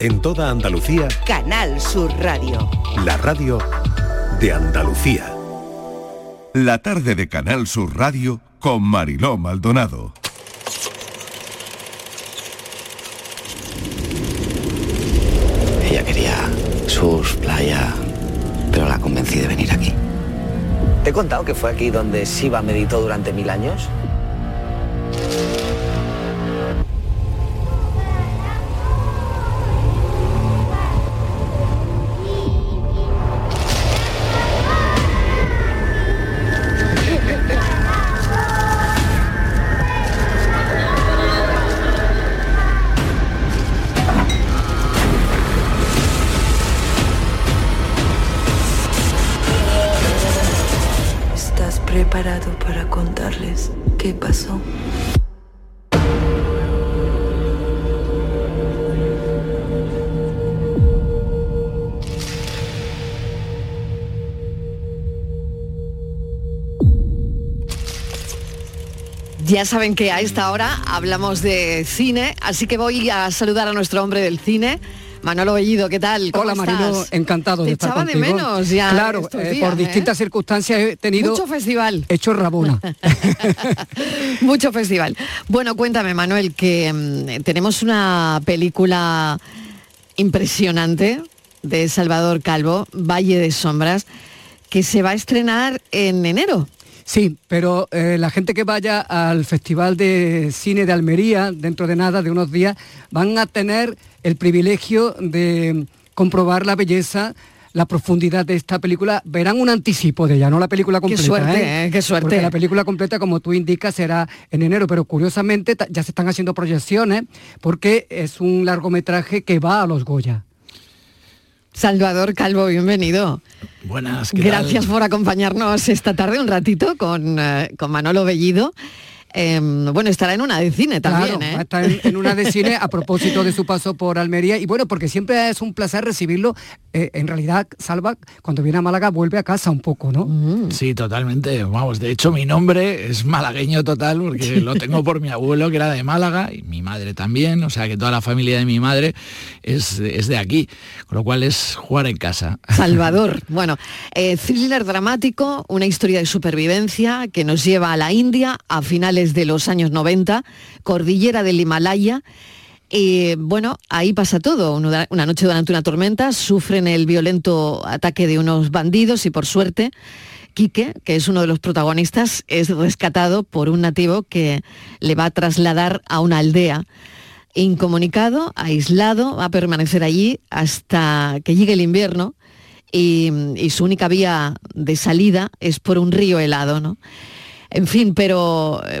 En toda Andalucía, Canal Sur Radio. la radio de Andalucía. La tarde de Canal Sur Radio con Mariló Maldonado. Ella quería sus playa, pero la convencí de venir aquí. ¿Te he contado que fue aquí donde Shiva meditó durante mil años? Qué pasó? Ya saben que a esta hora hablamos de cine, así que voy a saludar a nuestro hombre del cine. Manolo Bellido, ¿qué tal? ¿Cómo Hola Marino, encantado Te de estar echaba de contigo. menos ya Claro, estos eh, por ¿eh? distintas circunstancias he tenido Mucho festival. hecho rabona. Mucho festival. Bueno, cuéntame, Manuel, que mm, tenemos una película impresionante de Salvador Calvo, Valle de Sombras, que se va a estrenar en enero. Sí, pero eh, la gente que vaya al Festival de Cine de Almería, dentro de nada, de unos días, van a tener el privilegio de comprobar la belleza, la profundidad de esta película. Verán un anticipo de ella, no la película completa. suerte, ¿eh? Qué suerte. Porque la película completa, como tú indicas, será en enero, pero curiosamente ya se están haciendo proyecciones porque es un largometraje que va a los Goya. Salvador Calvo, bienvenido. Buenas, ¿qué Gracias tal? por acompañarnos esta tarde un ratito con, eh, con Manolo Bellido. Eh, bueno, estará en una de cine también, Claro, ¿eh? va a estar en, en una de cine a propósito de su paso por Almería. Y bueno, porque siempre es un placer recibirlo. Eh, en realidad, Salva, cuando viene a Málaga, vuelve a casa un poco, ¿no? Mm. Sí, totalmente. Vamos, de hecho mi nombre es malagueño total porque lo tengo por mi abuelo que era de Málaga y mi madre también, o sea que toda la familia de mi madre es, es de aquí, con lo cual es jugar en casa. Salvador. Bueno, eh, thriller dramático, una historia de supervivencia que nos lleva a la India a finales de los años 90, cordillera del Himalaya. Y bueno, ahí pasa todo. Una una noche durante una tormenta sufren el violento ataque de unos bandidos y por suerte, Quique, que es uno de los protagonistas, es rescatado por un nativo que le va a trasladar a una aldea incomunicado, aislado, va a permanecer allí hasta que llegue el invierno y, y su única vía de salida es por un río helado, ¿no? En fin, pero eh,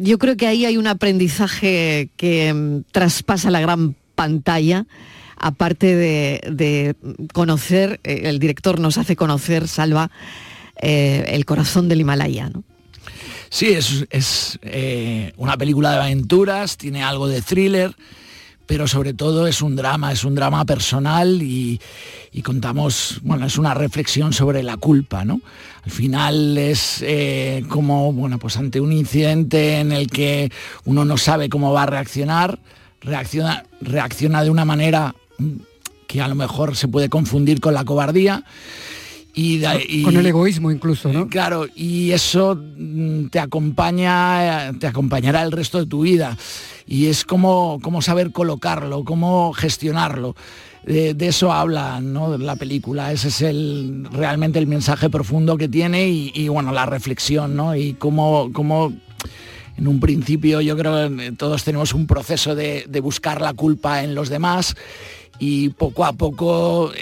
yo creo que ahí hay un aprendizaje que mm, traspasa la gran pantalla, aparte de, conocer, eh, el director nos hace conocer, Salva, eh, el corazón del Himalaya, ¿no? Sí, es, una película de aventuras, tiene algo de thriller, pero sobre todo es un drama, es un drama personal y, contamos, bueno, es una reflexión sobre la culpa, ¿no? Al final es eh, como, bueno, pues ante un incidente en el que uno no sabe cómo va a reaccionar, reacciona, reacciona de una manera que a lo mejor se puede confundir con la cobardía. Y, de- y- Con el egoísmo incluso, ¿no? Claro, y eso mm, te acompaña, te acompañará el resto de tu vida. Y es como, como saber colocarlo, cómo gestionarlo. De, de eso habla ¿no? la película, ese es el, realmente el mensaje profundo que tiene y, y, bueno, la reflexión, ¿no? Y cómo, cómo en un principio yo creo que todos tenemos un proceso de, de buscar la culpa en los demás y poco a poco eh,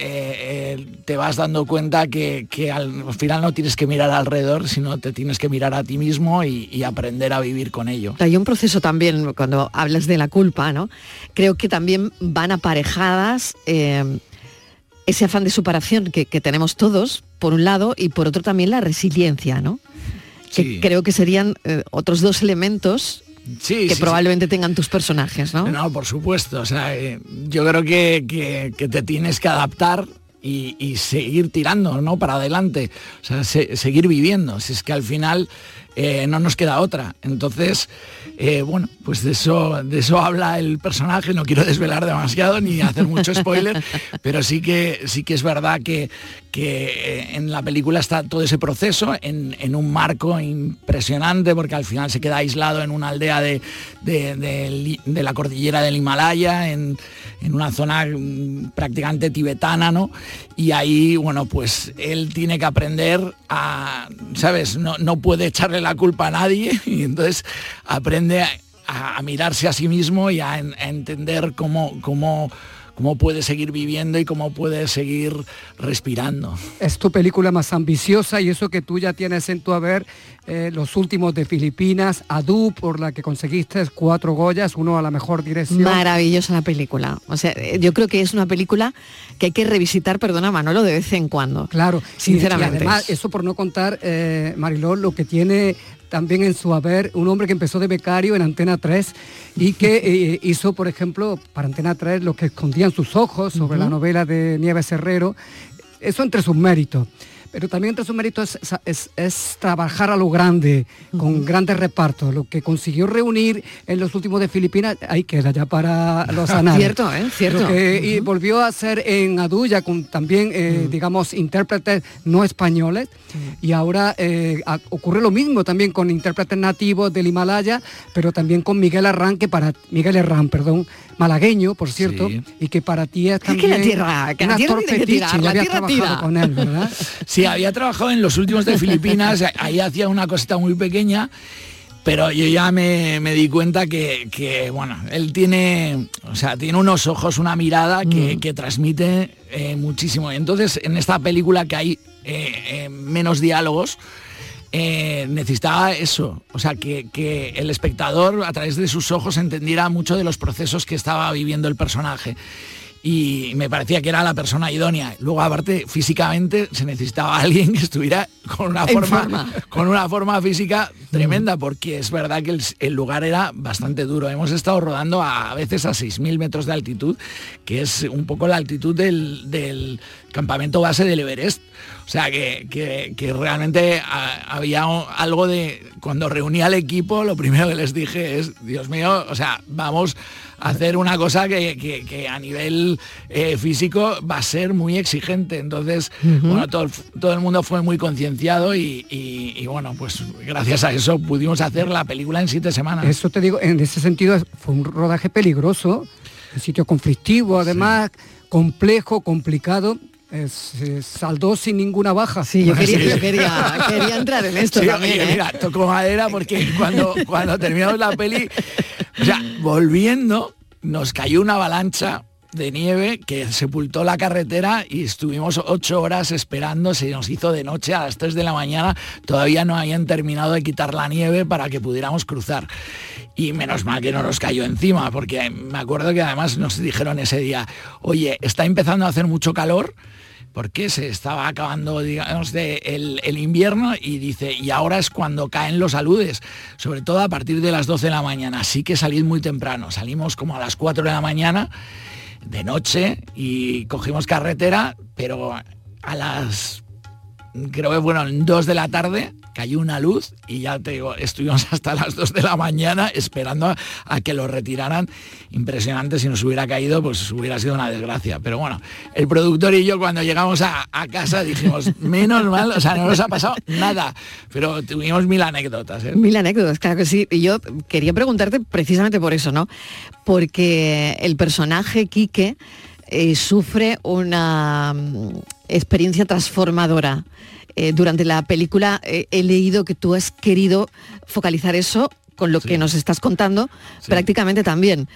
eh, te vas dando cuenta que, que al final no tienes que mirar alrededor, sino te tienes que mirar a ti mismo y, y aprender a vivir con ello. Hay un proceso también, cuando hablas de la culpa, ¿no? Creo que también van aparejadas eh, ese afán de superación que, que tenemos todos, por un lado, y por otro también la resiliencia, ¿no? Que creo que serían otros dos elementos Sí, que sí, probablemente tengan tus personajes, ¿no? No, por supuesto. O sea, eh, yo creo que, que- que te tienes que adaptar y, y seguir tirando, ¿no? Para adelante. O sea, se- seguir viviendo. Si es que al final eh, no nos queda otra. Entonces, eh, bueno, pues de eso, de eso habla el personaje, no quiero desvelar demasiado ni hacer mucho spoiler, pero sí que, sí que es verdad que, que eh, en la película está todo ese proceso en, un marco impresionante porque al final se queda aislado en una aldea de, de, la cordillera del Himalaya, en, una zona mm, prácticamente tibetana, ¿no? Y ahí, bueno, pues él tiene que aprender a, ¿sabes? No, no puede echarle la culpa a nadie y entonces aprende a, mirarse a sí mismo y a, entender cómo, cómo cómo puede seguir viviendo y cómo puede seguir respirando. Es tu película más ambiciosa y eso que tú ya tienes en tu haber, eh, los últimos de Filipinas, Adu, por la que conseguiste cuatro Goyas, uno a la mejor dirección. Maravillosa la película. O sea, eh, yo creo que es una película que hay que revisitar, perdona Manolo, de vez en cuando. Claro, sinceramente. además, eso por no contar, eh, Mariló, lo que tiene también en su haber un hombre que empezó de becario en Antena 3 y que eh, hizo, por ejemplo, para Antena 3 lo que escondían sus ojos sobre la novela de Nieves Herrero. Eso entre sus méritos pero también entre sus méritos es, trabajar a lo grande, con grandes repartos. Lo que consiguió reunir en los últimos de Filipinas, ahí queda ya para los anales. Cierto, ¿eh? Cierto. Y volvió a hacer en Aduya con también, eh, digamos, intérpretes no españoles. Y ahora eh, ocurre lo mismo también con intérpretes nativos del Himalaya, pero también con Miguel Arran, para Miguel Herrán, perdón, malagueño, por cierto, y que para ti es también es que la tierra, que la tierra trabajado con él, ¿verdad? Sí, había trabajado en los últimos de Filipinas, ahí hacía una cosita muy pequeña, pero yo ya me, di cuenta que, bueno, él tiene, o sea, tiene unos ojos, una mirada que, mm. transmite eh, muchísimo. Entonces, en esta película que hay eh, eh, menos diálogos, necesitaba eso, o sea, que, que, el espectador a través de sus ojos entendiera mucho de los procesos que estaba viviendo el personaje y me parecía que era la persona idónea. Luego, aparte, físicamente se necesitaba alguien que estuviera con una forma, con una forma física tremenda, porque es verdad que el, lugar era bastante duro. Hemos estado rodando a, veces a 6.000 metros de altitud, que es un poco la altitud del, campamento base del Everest. O sea que, que, realmente había algo de, cuando reuní al equipo, lo primero que les dije es, Dios mío, o sea, vamos hacer una cosa que, a nivel eh, físico va a ser muy exigente. Entonces, bueno, todo, todo, el mundo fue muy concienciado y, bueno, pues gracias a eso pudimos hacer la película en siete semanas. Eso te digo, en ese sentido fue un rodaje peligroso, un sitio conflictivo, además, complejo, complicado, se saldó sin ninguna baja. Sí, yo quería, quería, entrar en esto también. ¿eh? Mira, tocó madera porque cuando, cuando terminamos la peli, sea, volviendo, nos cayó una avalancha de nieve que sepultó la carretera y estuvimos ocho horas esperando, se nos hizo de noche a las 3 de la mañana, todavía no habían terminado de quitar la nieve para que pudiéramos cruzar. Y menos mal que no nos cayó encima, porque me acuerdo que además nos dijeron ese día, oye, está empezando a hacer mucho calor, porque se estaba acabando, digamos, el, invierno y dice, y ahora es cuando caen los aludes, sobre todo a partir de las 12 de la mañana, así que salid muy temprano, salimos como a las 4 de la mañana de noche y cogimos carretera, pero a las creo que fueron dos de la tarde, cayó una luz y ya te digo, estuvimos hasta las dos de la mañana esperando a, que lo retiraran. Impresionante, si nos hubiera caído, pues hubiera sido una desgracia. Pero bueno, el productor y yo cuando llegamos a, casa dijimos, menos mal, o sea, no nos ha pasado nada, pero tuvimos mil anécdotas. ¿eh? Mil anécdotas, claro que sí. Y yo quería preguntarte precisamente por eso, ¿no? Porque el personaje Quique eh, sufre una mm, experiencia transformadora. Eh, durante la película eh, he leído que tú has querido focalizar eso con lo que nos estás contando prácticamente también.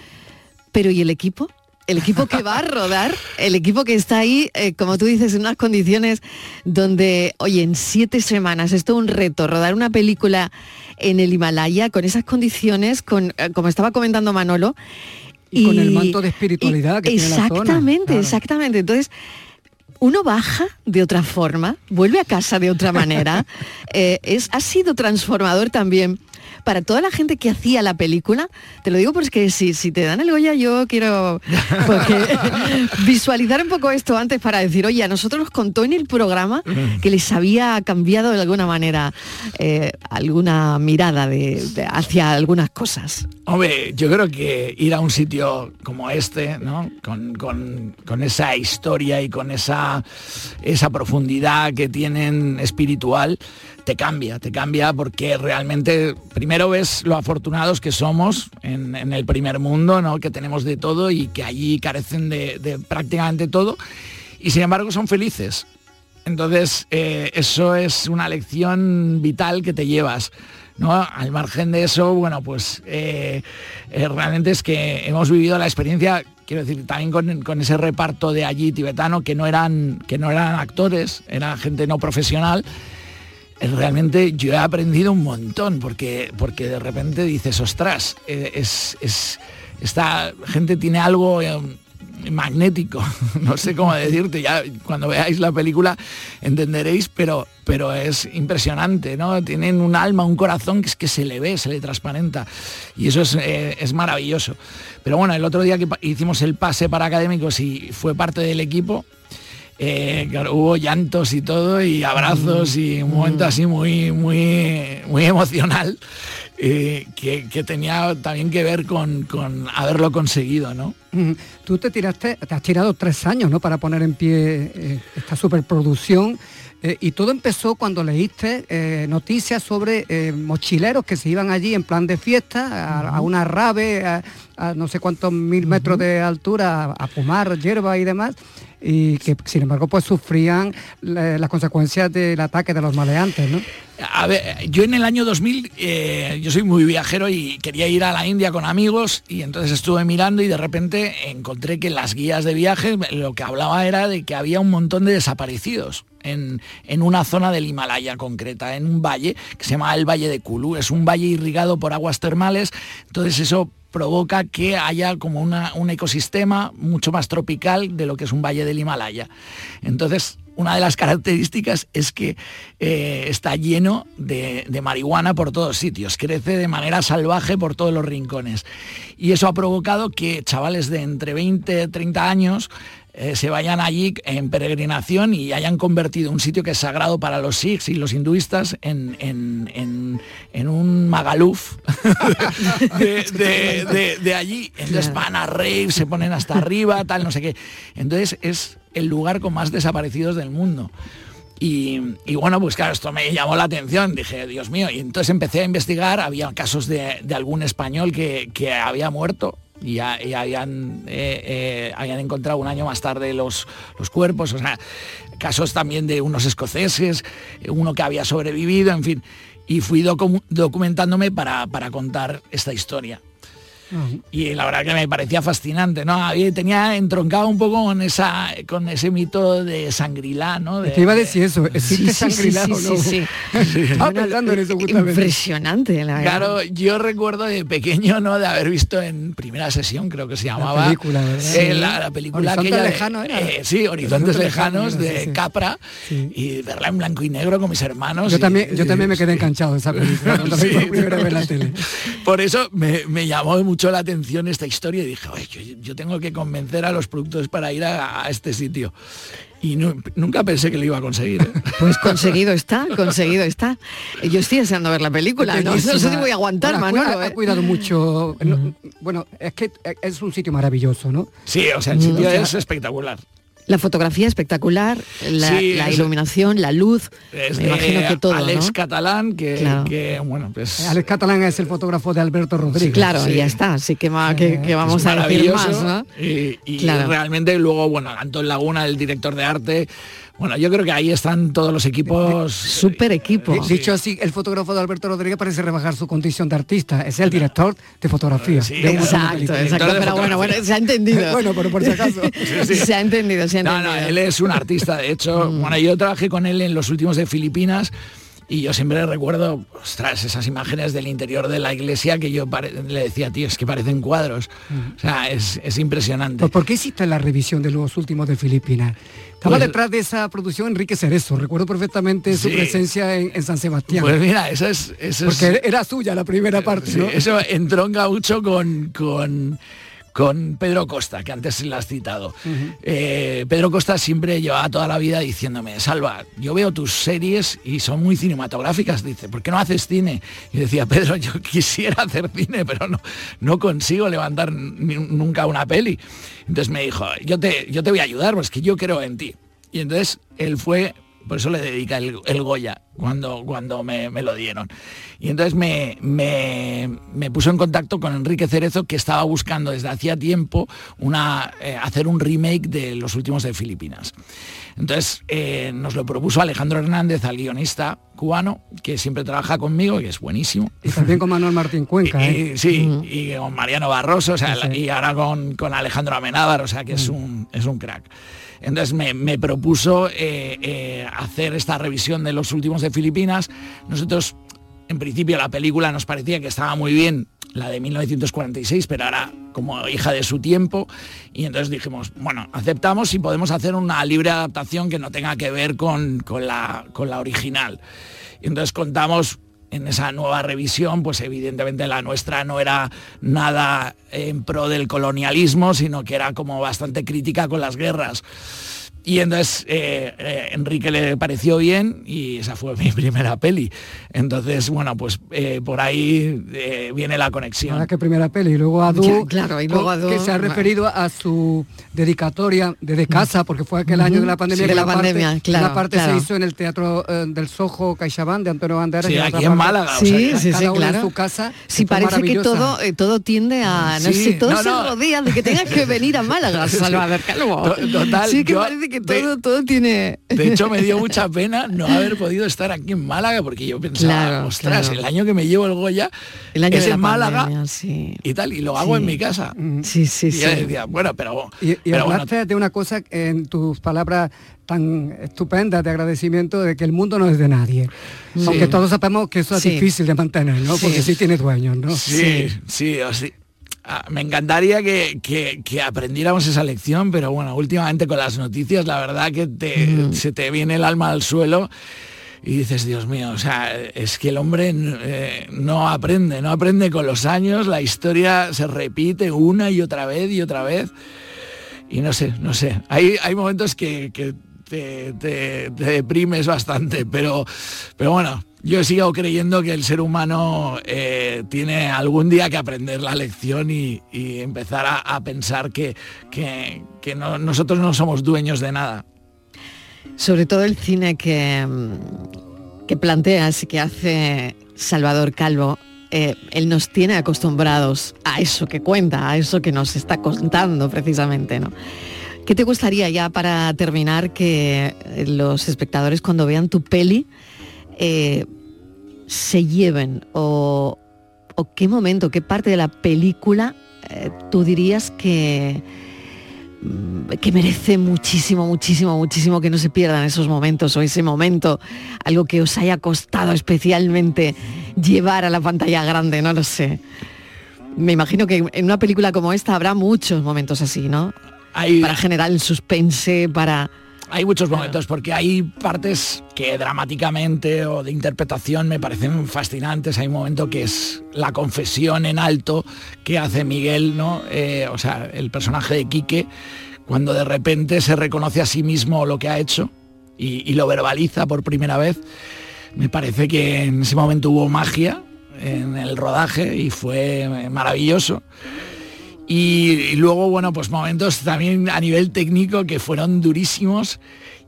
Pero ¿y el equipo? El equipo que va a rodar, el equipo que está ahí, como tú dices, en unas condiciones donde, oye, en siete semanas es todo un reto rodar una película en el Himalaya con esas condiciones, con, como estaba comentando Manolo, y, con el manto de espiritualidad que exactamente, tiene la zona. Exactamente, Entonces, uno baja de otra forma, vuelve a casa de otra manera. Eh, es, ha sido transformador también para toda la gente que hacía la película, te lo digo porque si, si te dan el Goya yo quiero visualizar un poco esto antes para decir, oye, a nosotros nos contó en el programa que les había cambiado de alguna manera eh, alguna mirada de, hacia algunas cosas. Hombre, yo creo que ir a un sitio como este, ¿no? Con, con esa historia y con esa, esa profundidad que tienen espiritual, te cambia, te cambia porque realmente primero ves lo afortunados que somos en, el primer mundo, ¿no? que tenemos de todo y que allí carecen de, prácticamente todo y sin embargo son felices. Entonces eh, eso es una lección vital que te llevas. ¿no? Al margen de eso, bueno, pues eh, eh, realmente es que hemos vivido la experiencia quiero decir, también con, ese reparto de allí tibetano que no eran, que no eran actores, era gente no profesional, realmente yo he aprendido un montón, porque, porque de repente dices, ostras, eh, es, esta gente tiene algo eh, magnético, no sé cómo decirte, ya cuando veáis la película entenderéis, pero, pero es impresionante, ¿no? Tienen un alma, un corazón que es que se le ve, se le transparenta, y eso es, eh, es maravilloso. Pero bueno, el otro día que hicimos el pase para académicos y fue parte del equipo, eh, hubo llantos y todo, y abrazos y un momento así muy, muy, muy emocional. Eh, que, tenía también que ver con, haberlo conseguido, ¿no? Tú te tiraste, te has tirado tres años, ¿no? Para poner en pie eh, esta superproducción. y todo empezó cuando leíste noticias sobre mochileros que se iban allí en plan de fiesta, a, una rave, a, no sé cuántos mil metros de altura, a fumar hierba y demás y que sin embargo pues sufrían las consecuencias del ataque de los maleantes, ¿no? A ver, yo en el año 2000, eh, yo soy muy viajero y quería ir a la India con amigos y entonces estuve mirando y de repente encontré que las guías de viaje lo que hablaba era de que había un montón de desaparecidos. En, en, una zona del Himalaya concreta, en un valle que se llama el Valle de Kulu. Es un valle irrigado por aguas termales, entonces eso provoca que haya como un ecosistema mucho más tropical de lo que es un valle del Himalaya. Entonces, una de las características es que eh, está lleno de, de, marihuana por todos sitios, crece de manera salvaje por todos los rincones. Y eso ha provocado que chavales de entre 20 y 30 años eh, se vayan allí en peregrinación y hayan convertido un sitio que es sagrado para los sikhs y los hinduistas en, un magaluf de, allí. Entonces van a rave, se ponen hasta arriba, tal, no sé qué. Entonces es el lugar con más desaparecidos del mundo. Y, bueno, pues claro, esto me llamó la atención, dije, Dios mío, y entonces empecé a investigar, había casos de, algún español que, que había muerto y, habían, eh, eh, encontrado un año más tarde los, los cuerpos, o sea, casos también de unos escoceses, uno que había sobrevivido, en fin, y fui documentándome para, para contar esta historia. Y la verdad que me parecía fascinante, ¿no? Había, tenía entroncado un poco con esa con ese mito de Sangrilá, ¿no? Te iba a decir eso, ¿existe sí, Sangrilá sí, sí, Sí, en eso Impresionante, la verdad. Claro, yo recuerdo de pequeño, ¿no? De haber visto en primera sesión, creo que se llamaba. La película, eh, la, película aquella lejano, eh, sí, Horizontes, Lejanos, de Capra y verla en blanco y negro con mis hermanos. Yo también, yo también me quedé enganchado de esa película cuando por, la tele. por eso me, me llamó mucho la atención esta historia y dije, yo, tengo que convencer a los productores para ir a, este sitio. Y nunca pensé que lo iba a conseguir. ¿eh? Pues conseguido está, conseguido está. Yo estoy deseando ver la película, no, sé si voy a aguantar, Manolo. Ha, ¿eh? cuidado mucho. bueno, es que es un sitio maravilloso, ¿no? Sí, o sea, el sitio es espectacular. La fotografía espectacular, la, iluminación, la luz, me imagino que todo, Alex Catalán, que, bueno, pues... Alex Catalán es el fotógrafo de Alberto Rodríguez. claro, y ya está, así que, que, vamos a decir más, ¿no? Y, realmente luego, bueno, Antón Laguna, el director de arte, bueno, yo creo que ahí están todos los equipos. Super equipo. Dicho así, el fotógrafo de Alberto Rodríguez parece rebajar su condición de artista. Es el director de fotografía. exacto, exacto. Pero bueno, bueno, se ha entendido. bueno, pero por si acaso. se ha entendido, se ha entendido. No, no, él es un artista. De hecho, mm. bueno, yo trabajé con él en los últimos de Filipinas Y yo siempre recuerdo, ostras, esas imágenes del interior de la iglesia que yo le decía, tío, es que parecen cuadros. O sea, es, impresionante. ¿Por qué hiciste la revisión de los últimos de Filipinas? Estaba pues detrás de esa producción Enrique Cerezo, recuerdo perfectamente su presencia en, San Sebastián. Pues mira, eso es... Eso Porque era suya la primera parte, ¿no? Eso entronca mucho con... con con Pedro Costa, que antes le has citado. Eh, Pedro Costa siempre llevaba toda la vida diciéndome, Salva, yo veo tus series y son muy cinematográficas, dice, ¿por qué no haces cine? Y decía, Pedro, yo quisiera hacer cine, pero no, no consigo levantar nunca una peli. Entonces me dijo, yo te, yo te voy a ayudar, pues que yo creo en ti. Y entonces él fue por eso le dedica el, Goya cuando, cuando me, lo dieron. Y entonces me, me, puso en contacto con Enrique Cerezo, que estaba buscando desde hacía tiempo una, eh, hacer un remake de Los Últimos de Filipinas. Entonces eh, nos lo propuso Alejandro Hernández, al guionista cubano, que siempre trabaja conmigo y es buenísimo. Y también con Manuel Martín Cuenca. ¿eh? sí, y con Mariano Barroso, y ahora con, con Alejandro Amenábar, o sea que es, un, es un crack. Entonces me, propuso eh, eh, hacer esta revisión de los últimos de Filipinas. Nosotros, en principio, la película nos parecía que estaba muy bien, la de 1946, pero ahora como hija de su tiempo. Y entonces dijimos, bueno, aceptamos si podemos hacer una libre adaptación que no tenga que ver con, la, con la original. Y entonces contamos en esa nueva revisión, pues evidentemente la nuestra no era nada en pro del colonialismo, sino que era como bastante crítica con las guerras. Y entonces eh, eh, Enrique le pareció bien y esa fue mi primera peli. Entonces, bueno, pues eh, por ahí viene la conexión. Ahora que primera peli, y luego Adu, claro, y luego Adu, que se ha referido a su dedicatoria desde casa, porque fue aquel año de la pandemia. de la, pandemia, claro. La parte se hizo en el Teatro del Sojo CaixaBank de Antonio Banderas. Sí, aquí en Málaga. Sí, sí, sí, claro. En su casa. Sí, parece que todo, todo tiende a, no sé, todo se rodea de que tengas que venir a Málaga, Salvador Calvo. Total, sí que parece que todo, todo tiene... De hecho, me dio mucha pena no haber podido estar aquí en Málaga, porque yo pensaba, ostras, el año que me llevo el Goya el año es en Málaga y tal, y lo hago en mi casa. Mm. Sí, sí, y sí. Decía, bueno, pero... Y, y hablaste de una cosa en tus palabras tan estupendas de agradecimiento de que el mundo no es de nadie. Aunque todos sabemos que eso es difícil de mantener, ¿no? Porque sí tiene dueños, ¿no? Sí, sí, sí. Ah, me encantaría que, aprendiéramos esa lección, pero bueno, últimamente con las noticias la verdad que mm. se te viene el alma al suelo y dices, Dios mío, o sea, es que el hombre eh, no aprende, no aprende con los años, la historia se repite una y otra vez y otra vez. Y no sé, no sé, hay, hay momentos que, te, te, deprimes bastante, pero, pero bueno, yo sigo creyendo que el ser humano eh, tiene algún día que aprender la lección y, empezar a, pensar que, nosotros no somos dueños de nada. Sobre todo el cine que, que planteas y que hace Salvador Calvo, eh, él nos tiene acostumbrados a eso que cuenta, a eso que nos está contando precisamente, ¿no? ¿Qué te gustaría ya para terminar que los espectadores cuando vean tu peli eh, se lleven o, qué momento, qué parte de la película eh, tú dirías que, mm, que merece muchísimo, muchísimo, muchísimo que no se pierdan esos momentos o ese momento, algo que os haya costado especialmente llevar a la pantalla grande, no lo sé. Me imagino que en una película como esta habrá muchos momentos así, ¿no? Para generar el suspense, para hay muchos momentos porque hay partes que dramáticamente o de interpretación me parecen fascinantes. Hay un momento que es la confesión en alto que hace Miguel, ¿no? Eh, o sea, el personaje de Quique, cuando de repente se reconoce a sí mismo lo que ha hecho y, y lo verbaliza por primera vez. Me parece que en ese momento hubo magia en el rodaje y fue maravilloso. Y, luego, bueno, pues momentos también a nivel técnico que fueron durísimos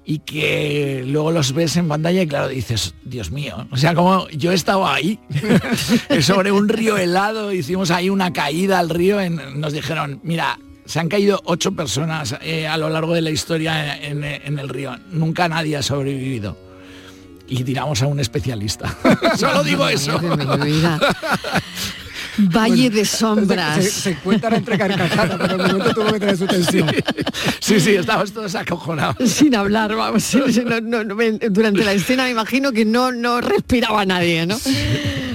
y que luego los ves en pantalla y claro, dices, Dios mío, o sea, como yo he estado ahí, sobre un río helado, hicimos ahí una caída al río, en, nos dijeron, mira, se han caído ocho personas eh, a lo largo de la historia en, en, el río, nunca nadie ha sobrevivido. Y tiramos a un especialista. Solo digo eso. Valle de sombras. Se, se encuentran entre carcajadas, pero el momento tuvo que tener su tensión. Sí, sí, estabas todos acojonados. Sin hablar, vamos. sí, sí, no, no, no, durante la escena me imagino que no, no respiraba nadie, ¿no?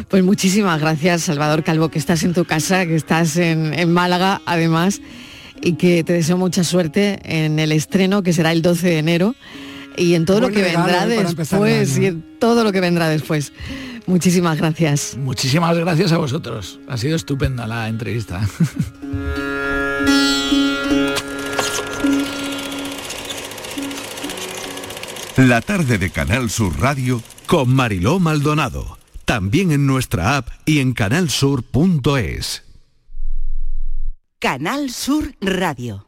Pues muchísimas gracias, Salvador Calvo, que estás en tu casa, que estás en, en Málaga, además, y que te deseo mucha suerte en el estreno, que será el 12 de enero, y en todo Buen lo que vendrá eh, después, y en todo lo que vendrá después. Muchísimas gracias. Muchísimas gracias a vosotros. Ha sido estupenda la entrevista. La tarde de Canal Sur Radio Con Mariló Maldonado. También en nuestra app y en canalsur.es. Canal Sur Radio.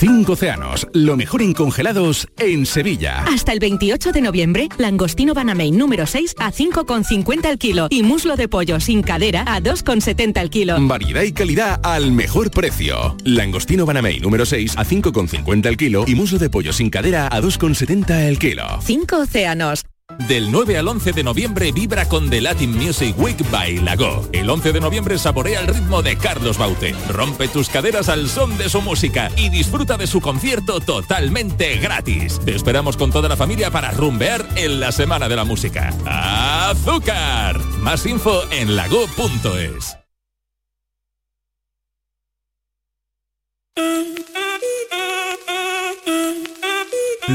Cinco océanos, lo mejor en congelados en Sevilla. Hasta el 28 de noviembre, langostino Banamey número 6 a 5,50 el kilo y muslo de pollo sin cadera a 2,70 el kilo. Variedad y calidad al mejor precio. Langostino Banamey número 6 a 5,50 el kilo y muslo de pollo sin cadera a 2,70 el kilo. Cinco océanos. Del 9 al 11 de noviembre vibra con The Latin Music Week by Lago. El 11 de noviembre saborea el ritmo de Carlos Baute. Rompe tus caderas al son de su música y disfruta de su concierto totalmente gratis. Te esperamos con toda la familia para rumbear en la Semana de la Música. ¡Azúcar! Más info en lago.es.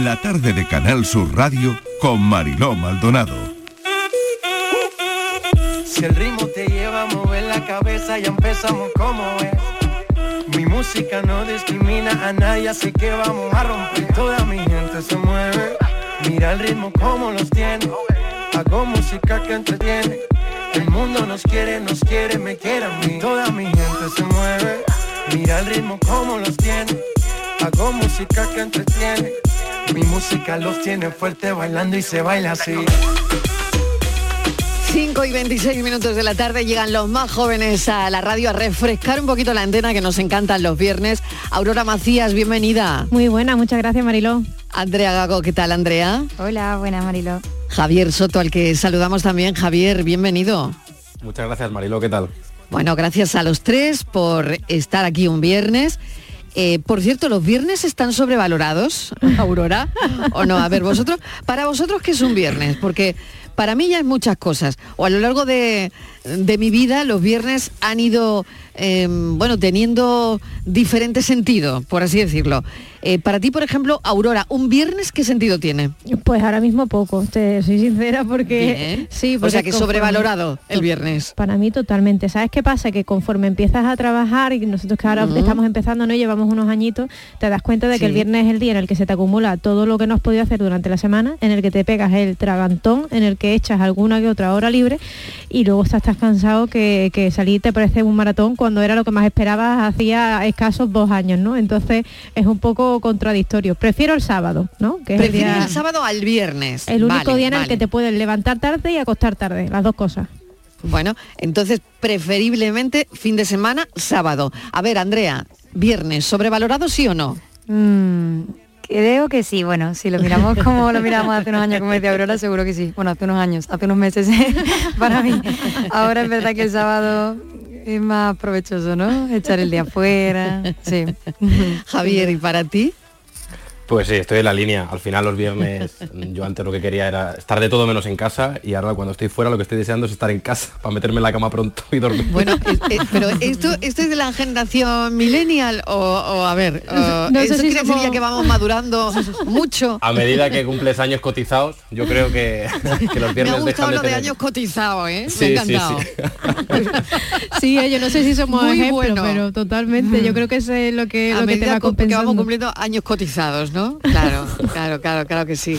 La tarde de Canal Sur Radio con Mariló Maldonado. Si el ritmo te lleva a mover la cabeza, ya empezamos como es. Mi música no discrimina a nadie, así que vamos a romper. Toda mi gente se mueve. Mira el ritmo como los tiene. Hago música que entretiene. El mundo nos quiere, nos quiere, me quiere a mí. Toda mi gente se mueve. Mira el ritmo como los tiene. Hago música que entretiene. Mi música los tiene fuerte bailando y se baila así. 5 y 26 minutos de la tarde llegan los más jóvenes a la radio a refrescar un poquito la antena que nos encantan los viernes. Aurora Macías, bienvenida. Muy buena, muchas gracias Mariló. Andrea Gago, ¿qué tal Andrea? Hola, buena Mariló. Javier Soto, al que saludamos también. Javier, bienvenido. Muchas gracias Mariló, ¿qué tal? Bueno, gracias a los tres por estar aquí un viernes. Eh, por cierto, ¿los viernes están sobrevalorados, Aurora? ¿O no? A ver, vosotros, para vosotros, ¿qué es un viernes? Porque para mí ya es muchas cosas. O a lo largo de, de mi vida, los viernes han ido, eh, bueno, teniendo diferente sentido, por así decirlo. Eh, para ti, por ejemplo, Aurora, ¿un viernes qué sentido tiene? Pues ahora mismo poco, te soy sincera porque Bien. sí, O sea que conforme- sobrevalorado el viernes. Para mí totalmente. ¿Sabes qué pasa? Que conforme empiezas a trabajar y nosotros que ahora estamos empezando, no llevamos unos añitos, te das cuenta de que el viernes es el día en el que se te acumula todo lo que no has podido hacer durante la semana, en el que te pegas el tragantón, en el que echas alguna que otra hora libre y luego estás tan cansado que, que salir te parece un maratón cuando era lo que más esperabas hacía escasos dos años, ¿no? Entonces es un poco contradictorio. Prefiero el sábado, ¿no? Que el Prefieres día- el sábado al viernes. el único Vale, día en el que te puedes levantar tarde y acostar tarde, las dos cosas. Bueno, entonces preferiblemente fin de semana, sábado. A ver, Andrea, viernes, ¿sobrevalorado sí o no? Mm, creo que sí, bueno, si lo miramos como lo miramos hace unos años, como decía Aurora, seguro que sí. Bueno, hace unos años, hace unos meses para mí. Ahora es verdad que el sábado es más provechoso, ¿no? Echar el día afuera, sí. Javier, ¿y para ti? Pues sí, estoy en la línea. Al final los viernes yo antes lo que quería era estar de todo menos en casa y ahora cuando estoy fuera lo que estoy deseando es estar en casa para meterme en la cama pronto y dormir. Bueno, eh, eh, pero esto, esto es de la generación millennial o, o, a ver, o, No sé ¿esto si quiere somos- decir ya que vamos madurando mucho? A medida que cumples años cotizados, yo creo que, que los Me ha viernes gustado dejan de lo de años cotizados, ¿eh? Sí, Me ha sí, encantado. Sí, eh, yo no sé si somos Muy ejemplos, bueno. pero totalmente. Yo creo que eso es lo que, a lo que te va que vamos cumpliendo años cotizados, ¿no? Claro, claro, claro, claro que sí.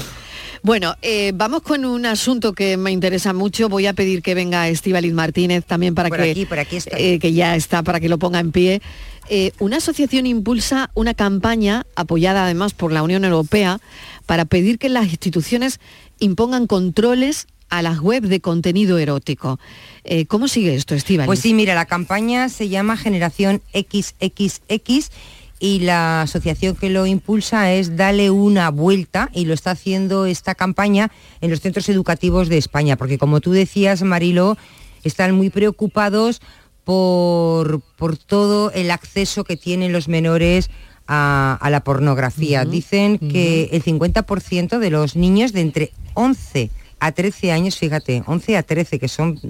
Bueno, eh, vamos con un asunto que me interesa mucho. Voy a pedir que venga Estíbaliz Martínez también para Por que, aquí, por aquí eh, que ya está, para que lo ponga en pie. Eh, una asociación impulsa una campaña apoyada además por la Unión Europea para pedir que las instituciones impongan controles a las web de contenido erótico. Eh, ¿Cómo sigue esto, Estíbaliz? Pues sí, mira, la campaña se llama Generación XXX y la asociación que lo impulsa es Dale una vuelta y lo está haciendo esta campaña en los centros educativos de España, porque como tú decías, Marilo, están muy preocupados por, por todo el acceso que tienen los menores a, a la pornografía. Dicen que el 50% de los niños de entre 11 a 13 años, fíjate, 11 a 13, que son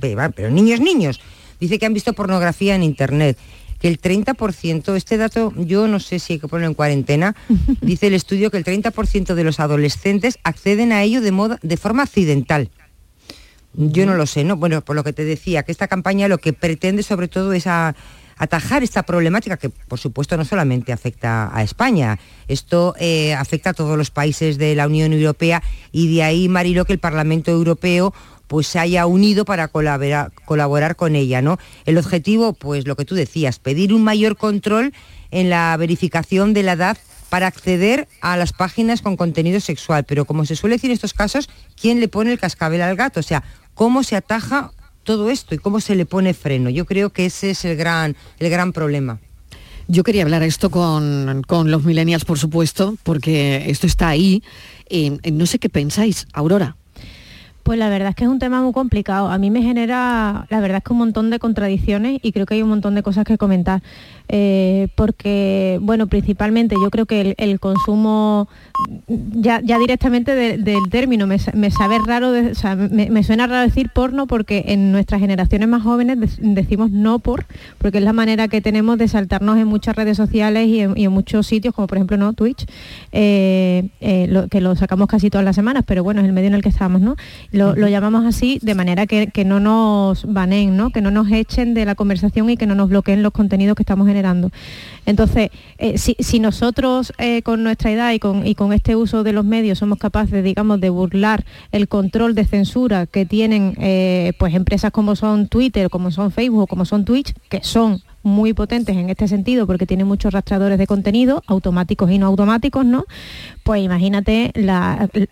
pero niños, niños, dice que han visto pornografía en internet, que el 30%, este dato yo no sé si hay que ponerlo en cuarentena, dice el estudio que el 30% de los adolescentes acceden a ello de, moda, de forma accidental. Yo no lo sé, ¿no? Bueno, por lo que te decía, que esta campaña lo que pretende sobre todo es a- atajar esta problemática que por supuesto no solamente afecta a España, esto eh, afecta a todos los países de la Unión Europea y de ahí, Marilo, que el Parlamento Europeo pues se haya unido para colaborar, con ella, ¿no? El objetivo, pues lo que tú decías, pedir un mayor control en la verificación de la edad para acceder a las páginas con contenido sexual. Pero como se suele decir en estos casos, ¿quién le pone el cascabel al gato? O sea, ¿cómo se ataja todo esto y cómo se le pone freno? Yo creo que ese es el gran, el gran problema. Yo quería hablar esto con, con los millennials, por supuesto, porque esto está ahí. Eh, no sé qué pensáis, Aurora. Pues la verdad es que es un tema muy complicado. A mí me genera, la verdad es que un montón de contradicciones y creo que hay un montón de cosas que comentar. Eh, porque, bueno, principalmente yo creo que el, consumo, ya, directamente de- del término, me, sa- me sabe raro, me, suena raro decir porno porque en nuestras generaciones más jóvenes dec- decimos no por, porque es la manera que tenemos de saltarnos en muchas redes sociales y en, muchos sitios, como por ejemplo no Twitch, eh, eh, que lo sacamos casi todas las semanas, pero bueno, es el medio en el que estamos, ¿no? Lo, lo llamamos así de manera que, que no nos baneen, ¿no? Que no nos echen de la conversación y que no nos bloqueen los contenidos que estamos generando. Entonces, eh, si, si nosotros eh, con nuestra edad y con, y con este uso de los medios somos capaces, digamos, de burlar el control de censura que tienen eh, pues empresas como son Twitter, como son Facebook, como son Twitch, que son muy potentes en este sentido porque tienen muchos rastreadores de contenido, automáticos y no automáticos, ¿no? Pues imagínate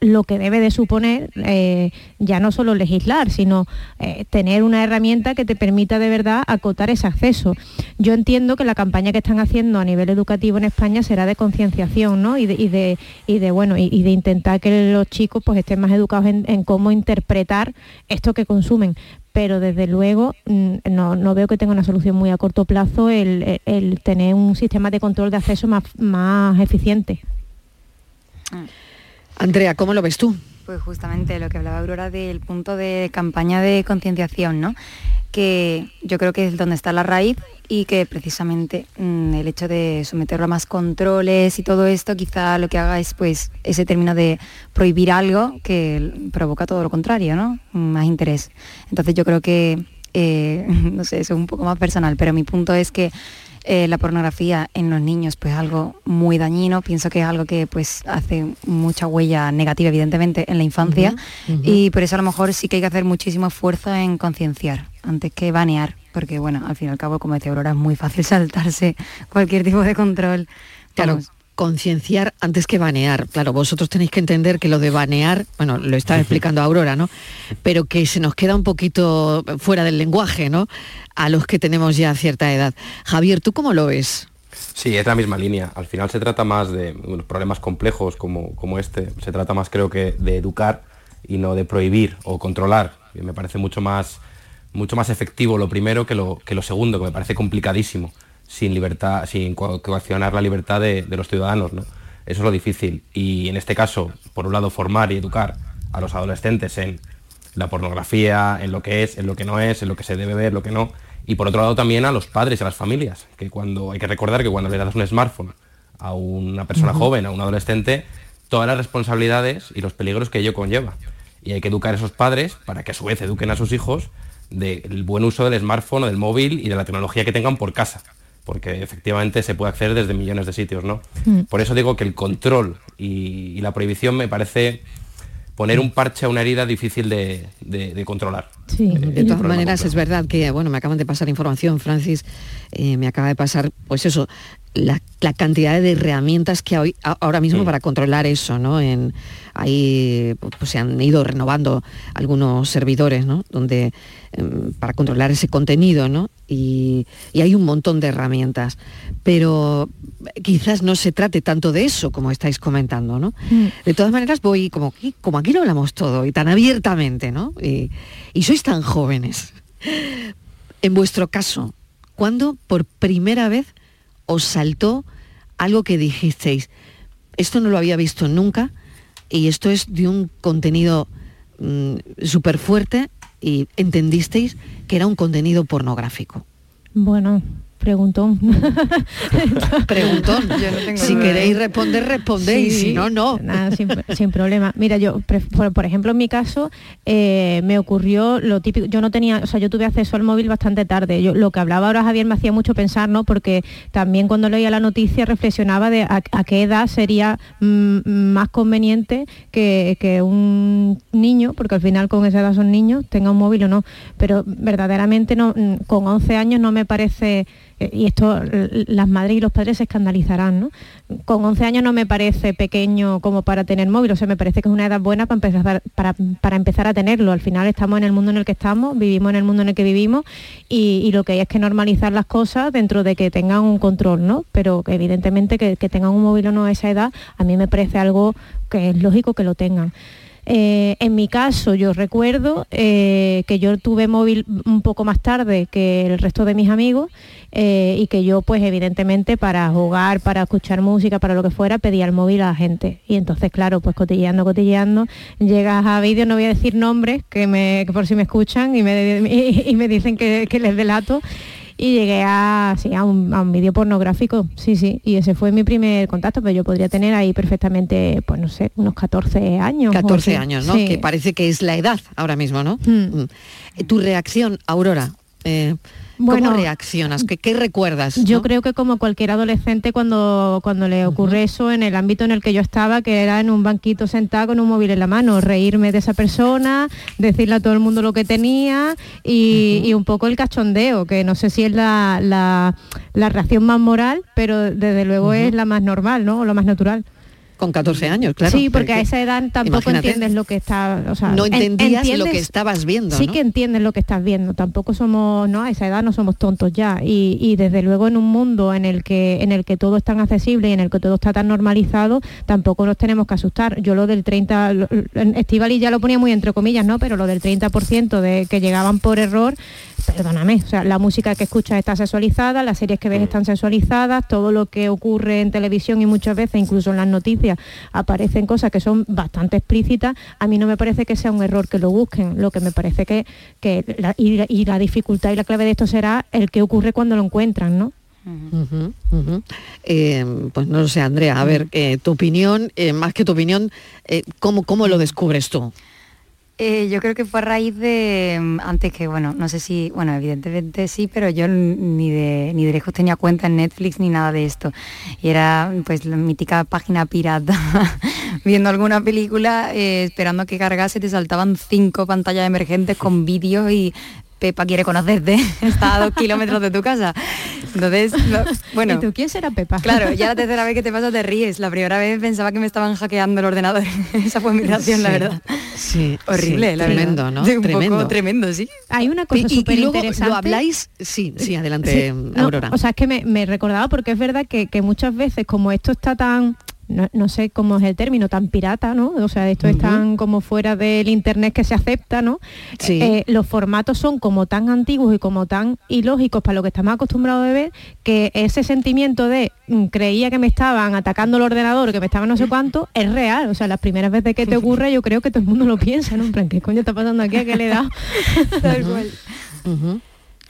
lo que debe de suponer eh, ya no solo legislar, sino eh, tener una herramienta que te permita de verdad acotar ese acceso. Yo entiendo que la campaña que están haciendo a nivel educativo en España será de concienciación, ¿no? Y de, de, bueno, y, de intentar que los chicos pues estén más educados en cómo interpretar esto que consumen pero desde luego mm, no, no veo que tenga una solución muy a corto plazo el, el- tener un sistema de control de acceso más, más eficiente. Andrea, ¿cómo lo ves tú? Pues justamente lo que hablaba Aurora del punto de campaña de concienciación, ¿no? Que yo creo que es donde está la raíz y que precisamente mm, el hecho de someterlo a más controles y todo esto quizá lo que haga es pues ese término de prohibir algo que provoca todo lo contrario, ¿no? Más interés. Entonces yo creo que, eh, no sé, eso es un poco más personal, pero mi punto es que eh, la pornografía en los niños pues es algo muy dañino, pienso que es algo que pues hace mucha huella negativa evidentemente en la infancia. Y por eso a lo mejor sí que hay que hacer muchísimo esfuerzo en concienciar antes que banear, porque bueno, al fin y al cabo como decía Aurora es muy fácil saltarse cualquier tipo de control. Claro, concienciar antes que banear. Claro, vosotros tenéis que entender que lo de banear, bueno, lo estaba explicando Aurora, ¿no? Pero que se nos queda un poquito fuera del lenguaje, ¿no? A los que tenemos ya cierta edad. Javier, ¿tú cómo lo ves? Sí, es la misma línea. Al final se trata más de bueno, problemas complejos como, como este. Se trata más, creo que, de educar y no de prohibir o controlar. Me parece mucho más, mucho más efectivo lo primero que lo, que lo segundo, que me parece complicadísimo, sin libertad, sin co- coaccionar la libertad de, de los ciudadanos. ¿no? Eso es lo difícil. Y en este caso, por un lado, formar y educar a los adolescentes en la pornografía, en lo que es, en lo que no es, en lo que se debe ver, lo que no. Y por otro lado también a los padres y a las familias, que cuando hay que recordar que cuando le das un smartphone a una persona joven, a un adolescente, todas las responsabilidades y los peligros que ello conlleva. Y hay que educar a esos padres para que a su vez eduquen a sus hijos del buen uso del smartphone o del móvil y de la tecnología que tengan por casa, porque efectivamente se puede acceder desde millones de sitios, ¿no? Mm. Por eso digo que el control y, y la prohibición me parece poner un parche a una herida difícil de, de- de controlar. de todas maneras es verdad que, bueno, me acaban de pasar información, Francis, eh, me acaba de pasar, pues eso, la, la cantidad de herramientas que hay ahora mismo para controlar eso, ¿no? En, ahí pues, se han ido renovando algunos servidores, ¿no? Donde em, para controlar ese contenido, ¿no? Y, y hay un montón de herramientas, pero quizás no se trate tanto de eso como estáis comentando, ¿no? De todas maneras voy como aquí, como aquí lo hablamos todo y tan abiertamente, ¿no? Y, y sois tan jóvenes. En vuestro caso, ¿cuándo por primera vez os saltó algo que dijisteis, esto no lo había visto nunca y esto es de un contenido súper fuerte y entendisteis que era un contenido pornográfico? Bueno, preguntón. Preguntón. si queréis ¿eh? responder, respondéis, Sí, si no, no. Nada, sin, sin problema. Mira, yo, por, por ejemplo, en mi caso, eh, me ocurrió lo típico, yo no tenía, o sea, yo tuve acceso al móvil bastante tarde. Yo, lo que hablaba ahora Javier me hacía mucho pensar, ¿no? Porque también cuando leía la noticia reflexionaba de a, a qué edad sería mm, más conveniente que, que un niño, porque al final con esa edad son niños, tenga un móvil o no. Pero verdaderamente no, mm, con 11 años no me parece y esto las madres y los padres se escandalizarán, ¿no? Con 11 años no me parece pequeño como para tener móvil, o sea, me parece que es una edad buena para empezar, para, para empezar a tenerlo. Al final estamos en el mundo en el que estamos, vivimos en el mundo en el que vivimos y, lo que hay es que normalizar las cosas dentro de que tengan un control, ¿no? Pero evidentemente que, que tengan un móvil o no a esa edad, a mí me parece algo que es lógico que lo tengan. Eh, en mi caso, yo recuerdo eh, que yo tuve móvil un poco más tarde que el resto de mis amigos eh, y que yo, pues evidentemente, para jugar, para escuchar música, para lo que fuera, pedía el móvil a la gente. Y entonces, claro, pues cotilleando, cotilleando, llegas a vídeos, no voy a decir nombres, que, por si me escuchan y me, y me dicen que les delato. Y llegué a, sí, a un, a un vídeo pornográfico, sí, sí, y ese fue mi primer contacto, pero yo podría tener ahí perfectamente, pues no sé, unos 14 años. o 14 así. años, ¿no? Sí. Que parece que es la edad ahora mismo, ¿no? Mm. Eh, Tu reacción, Aurora, eh, Bueno, ¿cómo reaccionas? ¿Qué, qué recuerdas? Yo no? creo que como cualquier adolescente cuando, cuando le ocurre eso en el ámbito en el que yo estaba, que era en un banquito sentado con un móvil en la mano, reírme de esa persona, decirle a todo el mundo lo que tenía y, y un poco el cachondeo, que no sé si es la, la- la reacción más moral, pero desde luego es la más normal, ¿no? O lo más natural. Con 14 años, claro. Sí, porque a esa edad tampoco imagínate. entiendes lo que está, o sea, No en- entendías lo entiendes- que estabas viendo, Sí ¿no? que entiendes lo que estás viendo. Tampoco somos, no, a esa edad no somos tontos ya. Y, y desde luego en un mundo en el que en el que todo es tan accesible y en el que todo está tan normalizado, tampoco nos tenemos que asustar. Yo lo del 30, lo- Estivali ya lo ponía muy entre comillas, ¿no? Pero lo del 30% de que llegaban por error, perdóname, o sea, la música que escuchas está sexualizada, las series que ves están sexualizadas, todo lo que ocurre en televisión y muchas veces incluso en las noticias aparecen cosas que son bastante explícitas, a mí no me parece que sea un error que lo busquen, lo que me parece que, que la, y, la- y la dificultad y la clave de esto será el que ocurre cuando lo encuentran, ¿no? Eh, pues no lo sé, Andrea, a ver, eh, tu opinión, eh, más que tu opinión, eh, ¿cómo, ¿cómo lo descubres tú? Eh, yo creo que fue a raíz de, mm, antes que, bueno, no sé si, bueno, evidentemente sí, pero yo ni de, ni de lejos tenía cuenta en Netflix ni nada de esto. Y era pues la mítica página pirata, viendo alguna película, eh, esperando que cargase, te saltaban cinco pantallas emergentes con vídeos y Pepa quiere conocerte, está a dos kilómetros de tu casa. Entonces, no, bueno. ¿Y tú quién será Pepa? Claro, ya la tercera vez que te pasa te ríes. La primera vez pensaba que me estaban hackeando el ordenador. Esa fue mi reacción, la verdad. Sí, Horrible, sí, la tremendo, verdad. ¿no? Sí, un poco tremendo. tremendo, sí. Hay una cosa súper luego interesante. lo habláis, sí, sí, adelante, Sí, no, Aurora. o sea, es que me, me recordaba porque es verdad que, que muchas veces como esto está tan no, no sé cómo es el término, tan pirata, ¿no? O sea, esto es tan como fuera del internet que se acepta, ¿no? Sí. Eh, los formatos son como tan antiguos y como tan ilógicos para lo que estamos acostumbrados a ver, que ese sentimiento de mm, creía que me estaban atacando el ordenador, que me estaban no sé cuánto, es real. O sea, las primeras veces que te ocurre, yo creo que todo el mundo lo piensa, ¿no? En plan, ¿qué coño está pasando aquí? ¿A qué le he dado? Tal cual. Ujú.